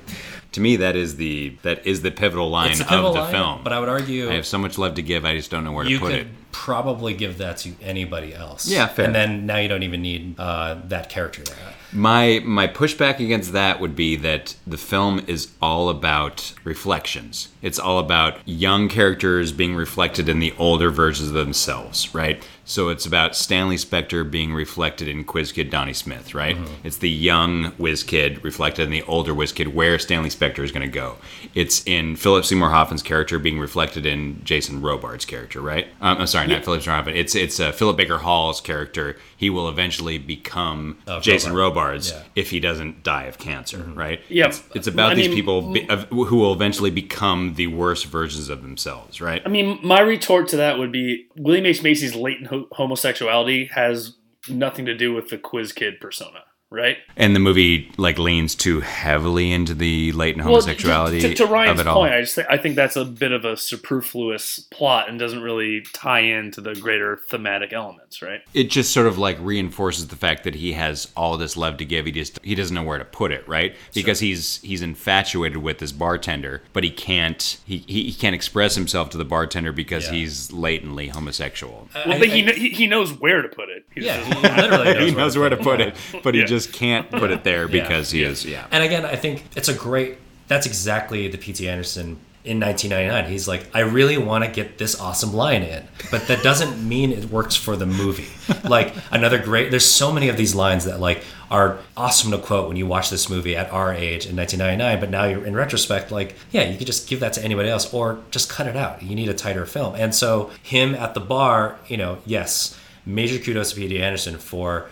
To me, that is the that is the pivotal line pivotal of the line, film. but i would argue I have so much love to give, I just don't know where to put could it. Probably give that to anybody else Yeah, fair. and then now you don't even need uh, that character there My my pushback against that would be that the film is all about reflections. It's all about young characters being reflected in the older versions of themselves, right? So it's about Stanley Spector being reflected in Quiz Kid Donnie Smith, right? It's the young Whiz Kid reflected in the older Whiz Kid where Stanley Spector is going to go. It's in Philip Seymour Hoffman's character being reflected in Jason Robards' character, right? Um, I'm sorry, not Philip Hoffman. It's it's uh, Philip Baker Hall's character. He will eventually become Oh, Jason Robards. Yeah. Mm-hmm. if he doesn't die of cancer, right? Yeah, It's, it's about I these mean, people be, of, who will eventually become the worst versions of themselves, right? I mean, my retort to that would be William H Macy's latent ho- homosexuality has nothing to do with the quiz kid persona. Right? And the movie like leans too heavily into the latent Well, homosexuality to, to, to Ryan's of it all. point, I just think, I think that's a bit of a superfluous plot and doesn't really tie into the greater thematic elements, right? it just sort of like reinforces the fact that he has all this love to give. He just he doesn't know where to put it, right? Because he's he's infatuated with this bartender, but he can't he, he, he can't express himself to the bartender because Yeah. he's latently homosexual. Well, I- but he, I- he he knows where to put it. He Yeah, just- he literally knows, he knows where to put it, but he Yeah. just can't put it there because he is yeah. And again, I think it's a great. That's exactly the P.T. Anderson in 1999. He's like, I really want to get this awesome line in, but that doesn't mean it works for the movie. like another great. There's so many of these lines that like are awesome to quote when you watch this movie at our age in 1999. But now you're in retrospect, like, yeah, you could just give that to anybody else or just cut it out. You need a tighter film. And so him at the bar, you know, yes, major kudos to P.T. Anderson for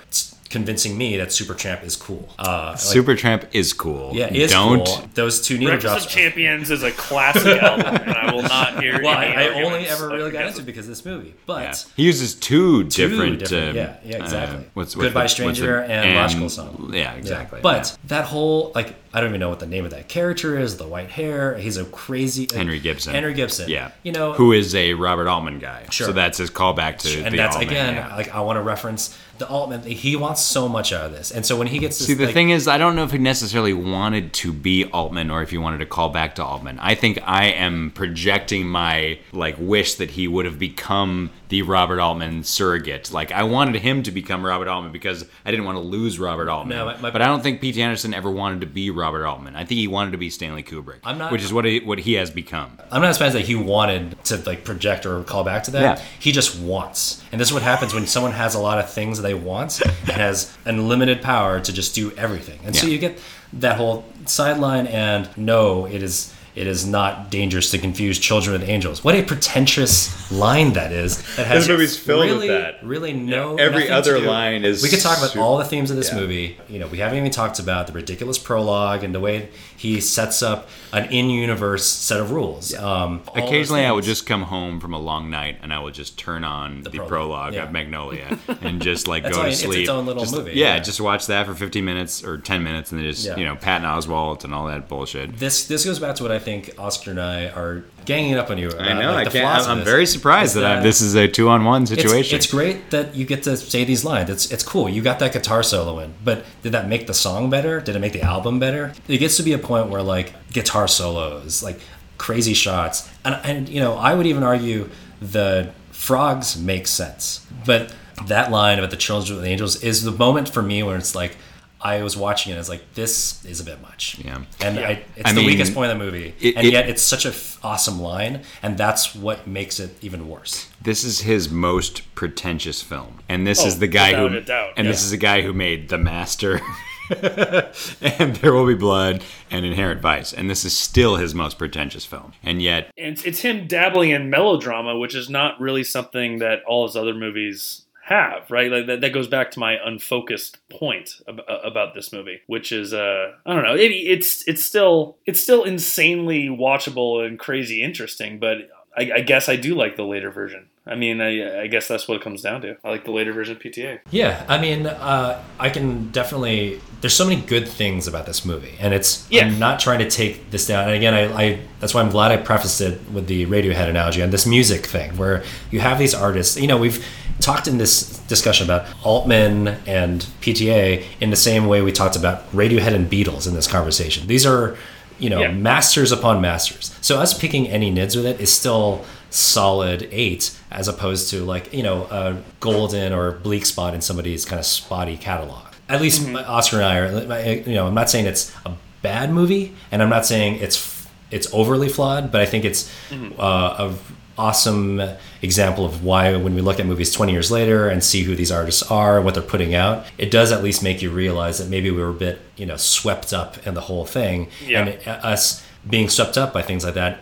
convincing me that Supertramp is cool. Uh, like, Supertramp is cool. yeah, it is Don't cool. Those two needle Breakfast drops. of Champions is a classic album, and I will not hear. well, I, any I only ever really got into it because of this movie, but Yeah. He uses two different, different- uh, yeah, yeah, exactly. uh, what's, Goodbye what's the- what's Stranger the- and Logical Song. Yeah, exactly. But that whole like I don't even know what the name of that character is. The white hair. He's a crazy Henry Gibson. Henry Gibson. yeah, You know who is a Robert Altman guy. Sure. So that's his callback to and the that's Altman. again yeah. like I want to reference the Altman. He wants so much out of this, and so when he gets this, See, the like, thing is, I don't know if he necessarily wanted to be Altman or if he wanted to call back to Altman. I think I am projecting my like wish that he would have become the Robert Altman surrogate. Like I wanted him to become Robert Altman because I didn't want to lose Robert Altman. No, my- my- but I don't think P.T. Anderson ever wanted to be Robert Altman. I think he wanted to be Stanley Kubrick, I'm not- which is what he, what he has become. I'm not surprised that he wanted to like project or call back to that. Yeah. He just wants. And this is what happens when someone has a lot of things they want and has unlimited power to just do everything. And so you get that whole sideline and no, it is it is not dangerous to confuse children with angels. What a pretentious line that is. That has This movie's filled with that. Really no. Every nothing to other do- line is We could talk about super- all the themes of this yeah. movie. You know, we haven't even talked about the ridiculous prologue and the way he sets up an in-universe set of rules. Um, Occasionally, I would just come home from a long night and I would just turn on the, prologue, prologue, yeah. of Magnolia and just like go why to it's sleep. its own little Just- movie, Yeah, yeah. just watch that for 15 minutes or 10 minutes and then just Yeah. you know Patton Oswalt and all that bullshit. This this goes back to what I think Oscar and I are ganging up on you. About, I know. Like, I can't, I'm, I'm very surprised Is that, I, this is a two-on-one situation. it's great that you get to say these lines. It's it's cool. You got that guitar solo in, but did that make the song better? Did it make the album better? It gets to be a point where like guitar solos, like crazy shots, and and you know I would even argue the frogs make sense, but that line about the children with the angels is the moment for me where it's like. I was watching it. I was like, "This is a bit much." Yeah. and I, it's I the mean, weakest point of the movie, it- and it- yet it's such a f- awesome line, and that's what makes it even worse. This is his most pretentious film, and this Oh, is the guy who, a doubt, and this is the guy who made The Master, and There Will Be Blood, and Inherent Vice, and this is still his most pretentious film, and yet it's, it's him dabbling in melodrama, which is not really something that all his other movies have, right? Like that, that goes back to my unfocused point ab- about this movie, which is uh, I don't know, it, it's it's still it's still insanely watchable and crazy interesting, but I, I guess I do like the later version. I mean, I, I guess that's what it comes down to. I like the later version of PTA. Yeah, I mean, uh, I can definitely. There's so many good things about this movie, and it's. Yeah. I'm not trying to take this down. And again, I, I that's why I'm glad I prefaced it with the Radiohead analogy and this music thing, where you have these artists. You know, we've talked in this discussion about Altman and PTA in the same way we talked about Radiohead and Beatles in this conversation. These are, you know, Yeah. masters upon masters. So us picking any nids with it is still solid eight as opposed to like you know a golden or bleak spot in somebody's kind of spotty catalog at least oscar and i are you know i'm not saying it's a bad movie and i'm not saying it's it's overly flawed but i think it's uh, a awesome example of why when we look at movies 20 years later and see who these artists are and what they're putting out it does at least make you realize that maybe we were a bit you know swept up in the whole thing Yeah. and uh, us being swept up by things like that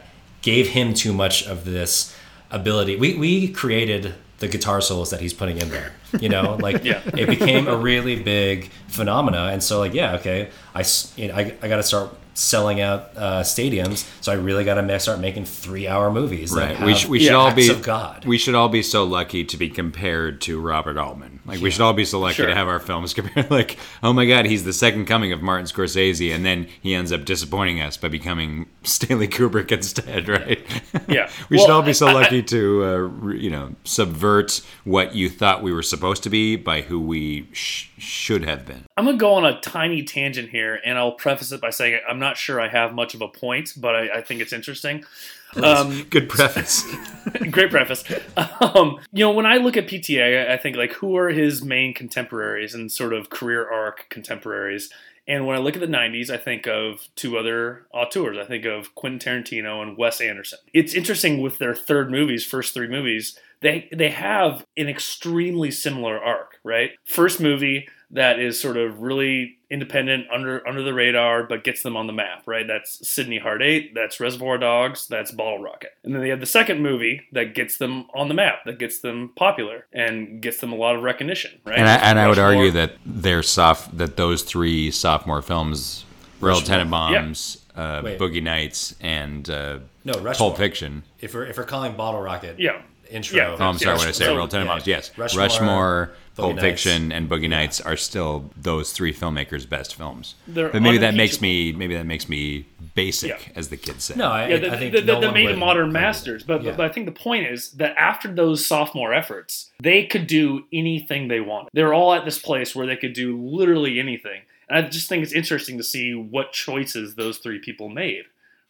gave him too much of this ability. We we created the guitar solos that he's putting in there. You know, like Yeah. it became a really big phenomena, and so like yeah, okay, I you know, I, I got to start selling out uh, stadiums, so I really got to start making three hour movies. Right. We, sh- we should all acts be of God. we should all be so lucky to be compared to Robert Altman. Like we should all be so lucky Sure. to have our films compared. Like oh my God, he's the second coming of Martin Scorsese, and then he ends up disappointing us by becoming Stanley Kubrick instead. Right? Yeah. we should all be so I- I- lucky to uh, re- you know subvert what you thought we were supposed to be by who we sh- should have been. I'm gonna go on a tiny tangent here, and I'll preface it by saying I'm not sure I have much of a point, but I, I think it's interesting. Um, Good preface. great preface. Um, you know, when I look at PTA, I I think like who are his main contemporaries and sort of career arc contemporaries. And when I look at the 90s, I think of two other auteurs. I think of Quentin Tarantino and Wes Anderson. It's interesting with their third movies, first three movies, they they have an extremely similar arc, right? First movie that is sort of really independent, under under the radar, but gets them on the map, right? That's Sydney Hard Eight, that's Reservoir Dogs, that's Bottle Rocket. And then they have the second movie that gets them on the map, that gets them popular and gets them a lot of recognition, right? And I, and I would Rushmore. argue that their soft that those three sophomore films, Royal Tenenbaums, uh, Wait. Boogie Nights, and uh, No, Rushmore. Pulp Fiction. if we're if we're calling Bottle Rocket, Yeah. intro. Yeah. Oh, I'm sorry, Yes. what I say? So- Royal Tenenbaums. yeah. Yes, Rushmore, Rushmore, Boogie Pulp Nights. Fiction, and Boogie Nights are still those three filmmakers' best films. They're but maybe that makes me maybe that makes me basic, Yeah. as the kids say. No, I, Yeah, the, I think the, the, no the one made modern masters. But, Yeah. but I think the point is that after those sophomore efforts, they could do anything they wanted. They're all at this place where they could do literally anything. And I just think it's interesting to see what choices those three people made,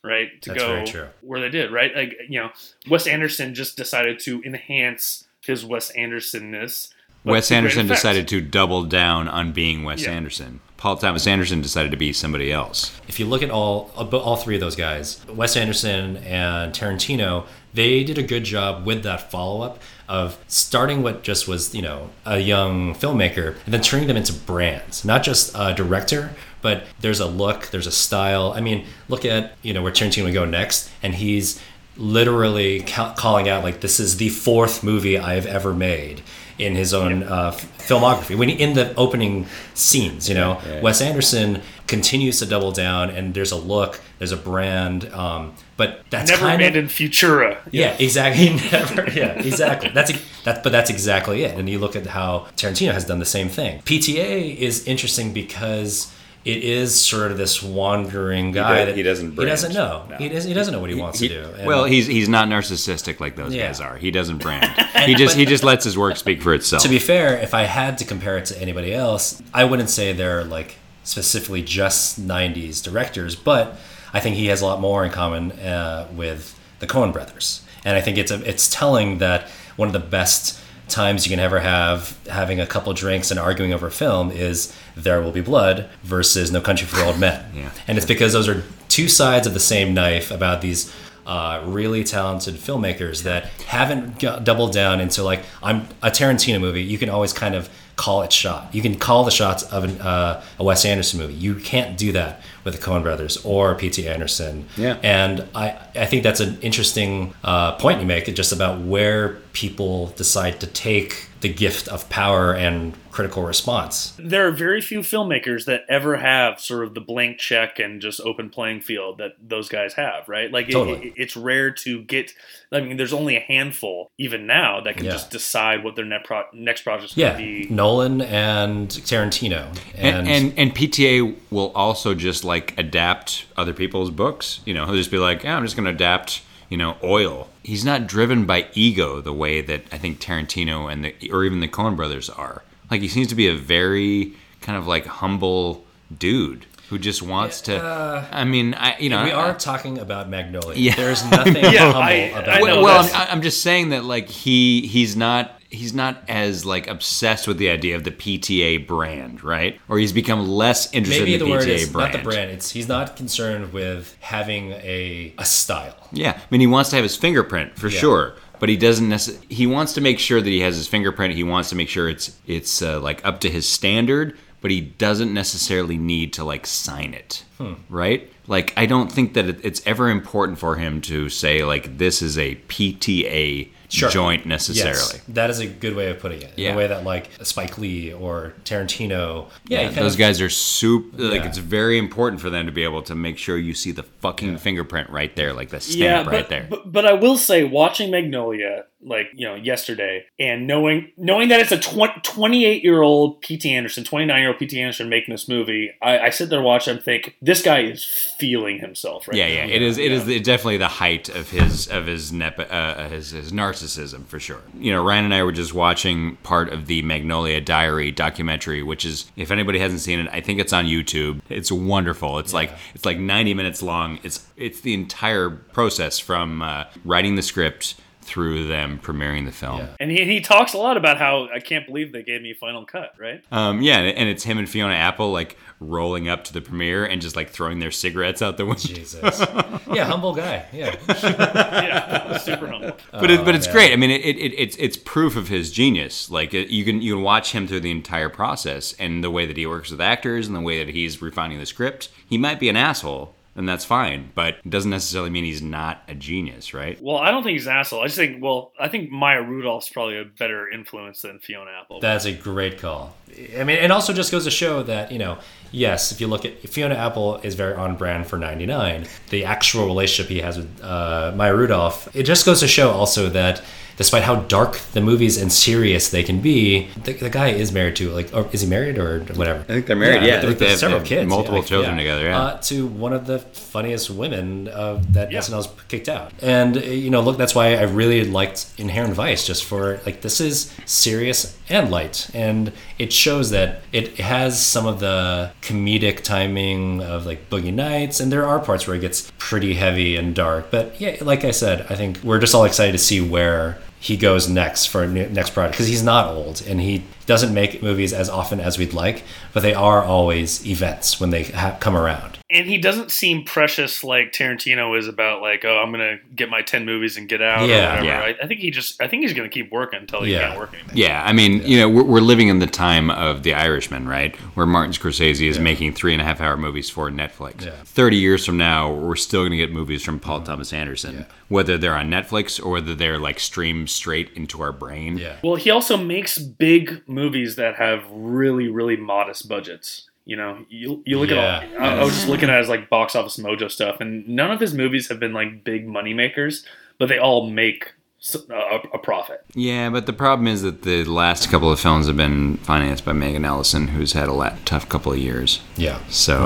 right? To That's go very true. where they did, right? Like, you know, Wes Anderson just decided to enhance his Wes Andersonness. But Wes Anderson decided to double down on being Wes Yeah. Anderson. Paul Thomas Anderson decided to be somebody else. If you look at all all three of those guys, Wes Anderson and Tarantino, they did a good job with that follow up of starting what just was you know a young filmmaker and then turning them into brands, not just a director. But there's a look, there's a style. I mean, look at you know where Tarantino would go next, and he's literally ca- calling out like this is the fourth movie I have ever made in his own uh, filmography. When he, in the opening scenes, you know, Yeah, yeah. Wes Anderson continues to double down, and there's a look, there's a brand, um, but that's Never kind of abandoned Futura. yeah, exactly. Never, yeah, exactly. That's that, but that's exactly it. And you look at how Tarantino has done the same thing. PTA is interesting because it is sort of this wandering guy do- that he doesn't brand. he doesn't know. No. He doesn't. He doesn't know what he wants He- to do. And- well, he's he's not narcissistic like those Yeah. guys are. He doesn't brand. he just he just lets his work speak for itself. to be fair, if I had to compare it to anybody else, I wouldn't say they're like specifically just '90s directors, but I think he has a lot more in common uh, with the Coen Brothers, and I think it's a, it's telling that one of the best times you can ever have having a couple drinks and arguing over film is There Will Be Blood versus No Country for Old Men, Yeah. and it's because those are two sides of the same knife about these uh, really talented filmmakers that haven't got, doubled down into like I'm a Tarantino movie. You can always kind of call it shot. You can call the shots of an, uh, a Wes Anderson movie. You can't do that with the Coen Brothers or P.T. Anderson. Yeah. And I, I think that's an interesting uh, point you make, just about where people decide to take the gift of power and critical response. there are very few filmmakers that ever have sort of the blank check and just open playing field that those guys have, right? Like Totally. it, it's rare to get. I mean, there's only a handful even now that can Yeah. just decide what their net pro, next project's Yeah, going to be. Nolan and Tarantino, and, and and PTA will also just like adapt other people's books. You know, he'll just be like, yeah, I'm just going to adapt. You know, oil. He's not driven by ego the way that I think Tarantino and the or even the Coen Brothers are. Like he seems to be a very kind of like humble dude who just wants to. Uh, I mean, I you know we I- are talking about Magnolia. Yeah. There's nothing Yeah, humble I- about I know well, well I'm, I'm just saying that like he he's not he's not as like obsessed with the idea of the PTA brand, right? Or he's become less interested Maybe in the the, word is brand. not the brand. It's he's not concerned with having a a style. Yeah, I mean he wants to have his fingerprint for Yeah. sure, but he doesn't necessarily. He wants to make sure that he has his fingerprint. He wants to make sure it's it's uh, like up to his standard, but he doesn't necessarily need to like sign it, Hmm. right? Like I don't think that it's ever important for him to say like this is a PTA Sure. joint necessarily. Yes, that is a good way of putting it. In Yeah. a way that like Spike Lee or Tarantino, yeah, you those of- guys are super. Like Yeah. it's very important for them to be able to make sure you see the fucking fingerprint right there, like the stamp yeah, right but, there. But, but I will say, watching Magnolia, like you know, yesterday, and knowing knowing that it's a 28 year old P.T. Anderson, 29 year old P.T. Anderson making this movie, I, I sit there watch and think this guy is feeling himself. Right yeah, now. yeah, yeah. it is. It is the, definitely the height of his of his nep- uh, his his narcissism for sure. You know, Ryan and I were just watching part of the Magnolia Diary documentary, which is if anybody hasn't seen it, I think it's on YouTube. It's wonderful. It's like it's like ninety minutes long. It's it's the entire process from uh, writing the script through them premiering the film. Yeah. And he, he talks a lot about how I can't believe they gave me a final cut, right? Um, yeah, and it's him and Fiona Apple like rolling up to the premiere and just like throwing their cigarettes out the window. Jesus, yeah, humble guy, yeah, Yeah, super humble. but it, but it's man. great. I mean, it, it, it's it's proof of his genius. Like it, you can you can watch him through the entire process and the way that he works with actors and the way that he's refining the script. He might be an asshole, and that's fine, but it doesn't necessarily mean he's not a genius, right? Well, I don't think he's an asshole. I just think, well, I think Maya Rudolph's probably a better influence than Fiona Apple. that's a great call. I mean, it also just goes to show that you know, yes, if you look at Fiona Apple is very on brand for '99. The actual relationship he has with uh, Maya Rudolph, it just goes to show also that. Despite how dark the movies and serious they can be, the, the guy is married to like, or is he married or whatever? I think they're married, yeah. I with- think with they have- several they have kids, multiple like, children together, yeah. Uh, to one of the funniest women uh, that Yeah. SNL's kicked out. And uh, you know, look, that's why I really liked Inherent Vice, just for like this is serious and light, and it shows that it has some of the comedic timing of like Boogie Nights, and there are parts where it gets pretty heavy and dark. But yeah, like I said, I think we're just all excited to see where he goes next for next project because he's not old and he doesn't make movies as often as we'd like, but they are always events when they ha- come around. and he doesn't seem precious like Tarantino is about like, oh, I'm gonna get my ten movies and get out. Yeah. or whatever. Yeah. I, I think he just, I think he's gonna keep working until he Yeah. can't work anymore. Yeah, I mean, you know, we're, we're living in the time of The Irishman, right? Where Martin Scorsese is making three and a half hour movies for Netflix. Yeah. 30 years from now, we're still going to get movies from Paul mm-hmm. Thomas Anderson, whether they're on Netflix or whether they're like streamed straight into our brain. Yeah. Well, he also makes big movies that have really, really modest budgets. You know, you, you look Yeah. at all. I, I was just looking at his like box office mojo stuff, and none of his movies have been like big money makers, but they all make a profit. Yeah, but the problem is that the last couple of films have been financed by Megan Ellison, who's had a la- tough couple of years. Yeah. So,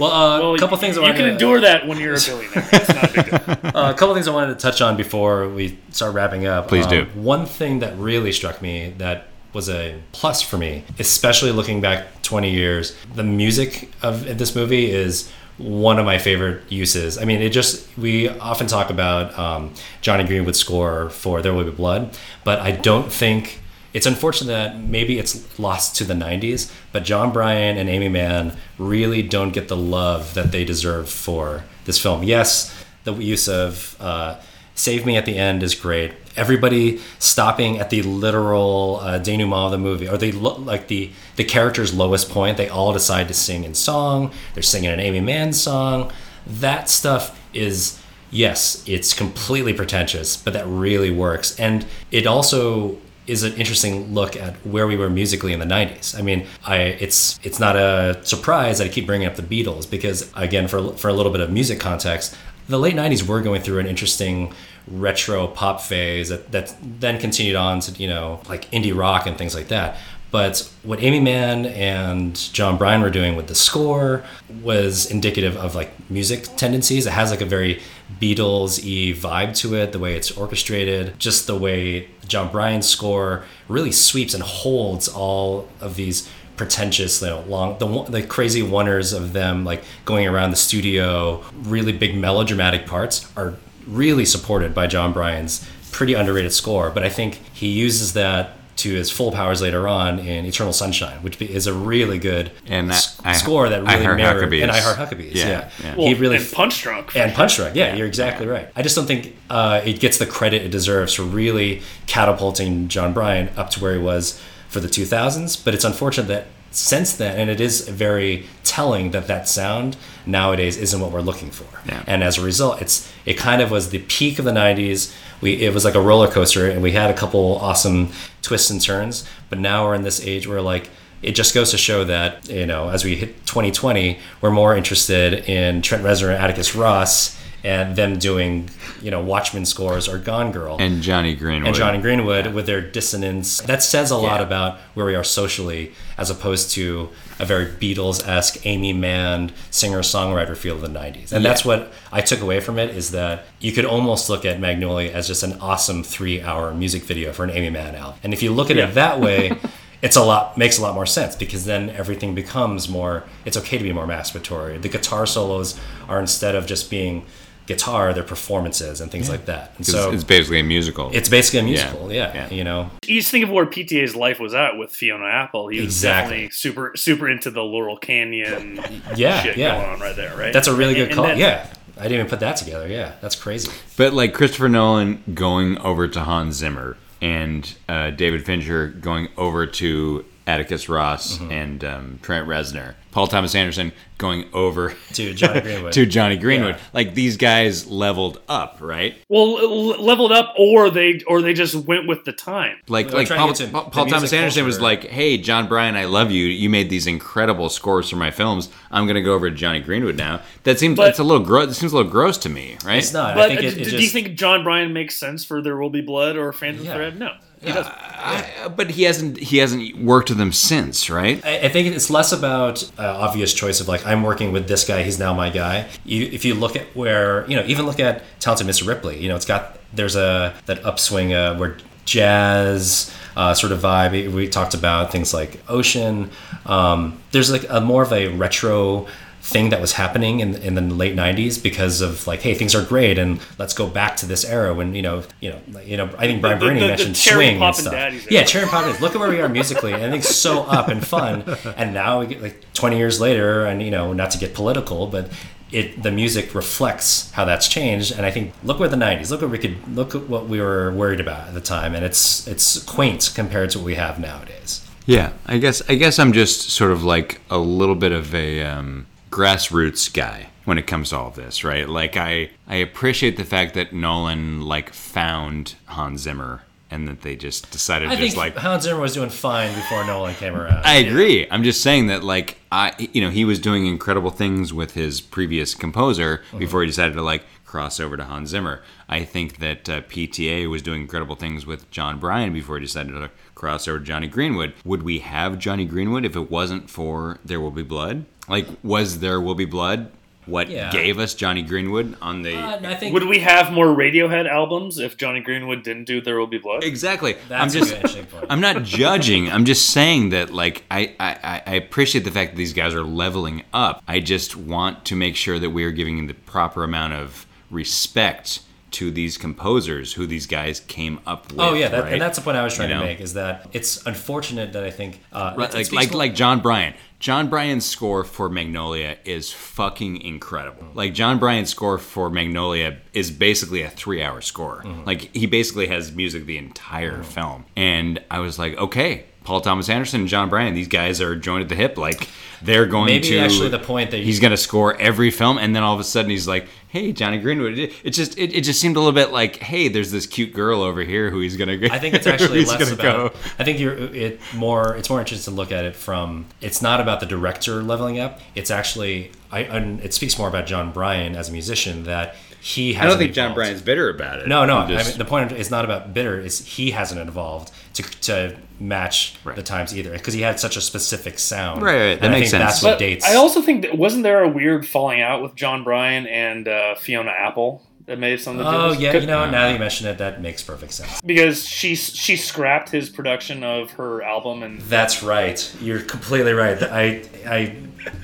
Well, uh, Well, a couple things I you can to, endure that when you're a billionaire. It's not a big uh, a couple things I wanted to touch on before we start wrapping up. Um, Please do. One thing that really struck me that was a plus for me, especially looking back 20 years, the music of this movie is one of my favorite uses. I mean, it just, we often talk about um, Jonny Greenwood's score for There Will Be Blood, but I don't think. It's unfortunate that maybe it's lost to the 90s, but Jon Brion and Aimee Mann really don't get the love that they deserve for this film. Yes, the use of uh, Save Me at the end is great. Everybody stopping at the literal uh, denouement of the movie, or they look like the the character's lowest point. They all decide to sing in song. They're singing an Aimee Mann song. That stuff is yes, it's completely pretentious, but that really works, and it also is an interesting look at where we were musically in the 90s. I mean, I it's it's not a surprise that I keep bringing up the Beatles because again for for a little bit of music context, the late 90s were going through an interesting retro pop phase that that then continued on to, you know, like indie rock and things like that. But what Aimee Mann and Jon Brion were doing with the score was indicative of like music tendencies. It has like a very Beatles vibe to it, the way it's orchestrated, just the way Jon Brion's score really sweeps and holds all of these pretentious, you know, long the the crazy wonders of them like going around the studio, really big melodramatic parts are really supported by Jon Brion's pretty underrated score. But I think he uses that to his full powers later on in Eternal Sunshine, which is a really good And s- I- I- score that I really Heart mirrored Huckabees. and I Heart Huckabees. Yeah, Yeah, yeah. Well, he really and Punch Drunk. and sure. Punch Drunk. Yeah, you're exactly right. I just don't think uh, it gets the credit it deserves for really catapulting Jon Brion up to where he was for the 2000s. But it's unfortunate that since then, and it is very telling that that sound nowadays isn't what we're looking for. Yeah. And as a result, it's it kind of was the peak of the '90s. We it was like a roller coaster, and we had a couple awesome twists and turns. But now we're in this age where like it just goes to show that you know as we hit 2020, we're more interested in Trent Reznor and Atticus Ross and them doing you know Watchmen scores or Gone Girl And Jonny Greenwood. and Jonny Greenwood with their dissonance. That says a lot Yeah. about where we are socially, as opposed to a very Beatles esque Aimee Mann singer songwriter feel of the '90s. And that's what I took away from it is that you could almost look at Magnolia as just an awesome three hour music video for an Aimee Mann album. And if you look at it that way. It's a lot makes a lot more sense because then everything becomes more. It's okay to be more masturbatory. The guitar solos are instead of just being guitar, they're performances and things like that. And 'Cause so it's basically a musical. it's basically a musical, yeah. yeah. You know, You just think of where PTA's life was at with Fiona Apple. He was Exactly. definitely super super into the Laurel Canyon Yeah, shit yeah. going on right there, right? that's a really good And- call. and that- yeah, I didn't even put that together. Yeah, that's crazy. But like Christopher Nolan going over to Hans Zimmer and uh, David Fincher going over to Atticus Ross Mm-hmm. and um, Trent Reznor, Paul Thomas Anderson going over To Jonny Greenwood. to Jonny Greenwood. Yeah. Like these guys leveled up, right? Well, leveled up, or they or they just went with the time. Like I'm like Paul, to Paul, Paul Thomas music Anderson was like, "Hey, Jon Brion, I love you. You made these incredible scores for my films. I'm going to go over to Jonny Greenwood now." That seems But- that's a little gross. It seems a little gross to me, right? It's not. But I think it, it do just, you think Jon Brion makes sense for There Will Be Blood or Phantom Yeah. Thread? No, he doesn't. I, but he hasn't he hasn't worked with them since, right? I, I think it's less about uh, obvious choice of like I'm working with this guy, he's now my guy. You, if you look at where you know, even look at Talented Mr. Ripley. You know, it's got there's a that upswing uh, where jazz uh, sort of vibe. We- We talked about things like Ocean. Um, there's like a more of a retro thing that was happening in, in the late 90s because of like hey things are great and let's go back to this era when you know you know you know I think Brian The- the- Berney the- the mentioned Cherry swing and stuff Daddies yeah era. Cherry Poppins. Look at where we are musically. and Everything's so up and fun. And now we get like 20 years later, and you know, not to get political, but it the music reflects how that's changed. And I think look where the 90s. Look what we could look at what we were worried about at the time, and it's it's quaint compared to what we have nowadays. Yeah, I guess I guess I'm just sort of like a little bit of a um, grassroots guy when it comes to all of this, right? Like I I appreciate the fact that Nolan like found Hans Zimmer and that they just decided I just think like Hans Zimmer was doing fine before Nolan came around. I agree. I'm just saying that, like, I, you know, he was doing incredible things with his previous composer before he decided to like cross over to Hans Zimmer. I think that uh, PTA was doing incredible things with Jon Brion before he decided to cross over to Jonny Greenwood. Would we have Jonny Greenwood if it wasn't for There Will Be Blood? Like, was There Will Be Blood what Yeah. gave us Jonny Greenwood on the? Uh, I think Would we have more Radiohead albums if Jonny Greenwood didn't do There Will Be Blood? Exactly. that's I'm just good interesting point. I'm not judging. I'm just saying that like I, I, I appreciate the fact that these guys are leveling up. I just want to make sure that we are giving the proper amount of respect to these composers who these guys came up with. Oh yeah, that, right? and that's the point I was trying You know? to make is that it's unfortunate that I think uh, Right, it- it like like more- like Jon Brion. Jon Brion's score for Magnolia is fucking incredible. Like Jon Brion's score for Magnolia is basically a three-hour score. Mm-hmm. Like he basically has music the entire film. And I was like, okay, Paul Thomas Anderson and Jon Brion, these guys are joined at the hip. Like they're going to Maybe to actually the point that he's going to score every film, and then all of a sudden he's like, hey, Jonny Greenwood. It, it just it, it just seemed a little bit like, hey, there's this cute girl over here who he's going to. I think it's actually less about. go. I think you're it more. It's more interesting to look at it from. It's not about the director leveling up. It's actually. I and it speaks more about Jon Brion as a musician that he has. I don't think Jon Brion's bitter about it. No, no. I'm just- I mean, the point is not about bitter. Is he hasn't evolved to to match Right. the times either because he had such a specific sound. Right, right, that And I makes think sense. That's what But dates. I also think that wasn't there a weird falling out with Jon Brion and uh, Fiona Apple that made some of the Oh this? yeah, Could- you know. Now that you mention it, that makes perfect sense. because she she scrapped his production of her album and That's right. You're completely right. I I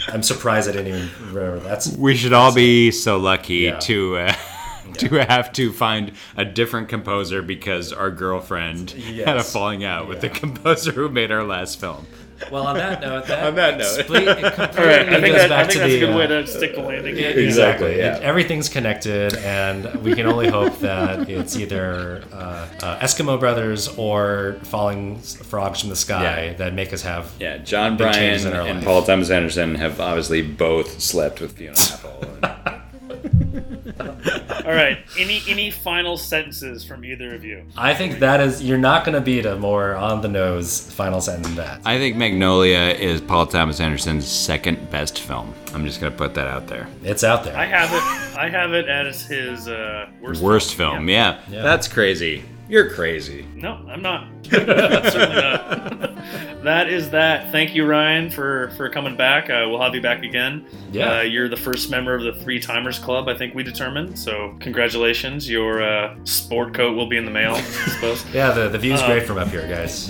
I'm surprised I didn't even remember. That's We should all be so lucky Yeah. to uh, to have to find a different composer because our girlfriend had a falling out with the composer who made our last film. Well, on that note, that On that note. split, it completely All right, I think, goes that, I back think to that's the, a good way uh, to stick the landing. Exactly, yeah. It- everything's connected, and we can only hope that it's either uh, uh, Eskimo Brothers or falling frogs from the sky Yeah. that make us have. Yeah, Jon Brion and life. Paul Thomas Anderson have obviously both slept with Fiona Apple. All right. Any any final sentences from either of you? I think that is you're not going to beat a more on the nose final sentence than that. I think Magnolia is Paul Thomas Anderson's second best film. I'm just gonna put that out there. It's out there. I have it. I have it as his uh, worst. Worst film, yeah. Yeah. That's crazy. You're crazy. No, I'm not. Certainly not. that is that. Thank you, Ryan, for for coming back. Uh, we'll have you back again. Yeah. Uh, you're the first member of the Three Timers Club, I think we determined. So congratulations. Your uh, sport coat will be in the mail, I suppose. yeah, the, the view's Uh, great from up here, guys.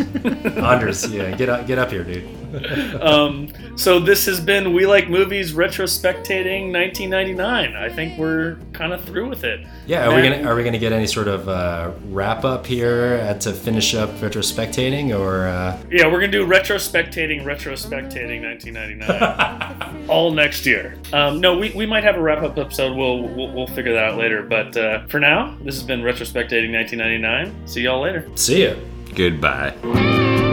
Anders, yeah, get up, get up here, dude. um, so this has been We Like Movies retrospectating 1999. I think we're kind of through with it. Yeah, are we gonna are we gonna get any sort of uh, wrap up here uh, to finish up retrospectating, or uh, Yeah, we're gonna do retrospectating, retrospectating 1999, all next year. Um, no, we, we might have a wrap up episode. We'll, we'll we'll figure that out later. But uh, for now, this has been retrospectating 1999. See y'all later. see ya? Goodbye.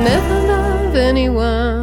never love anyone.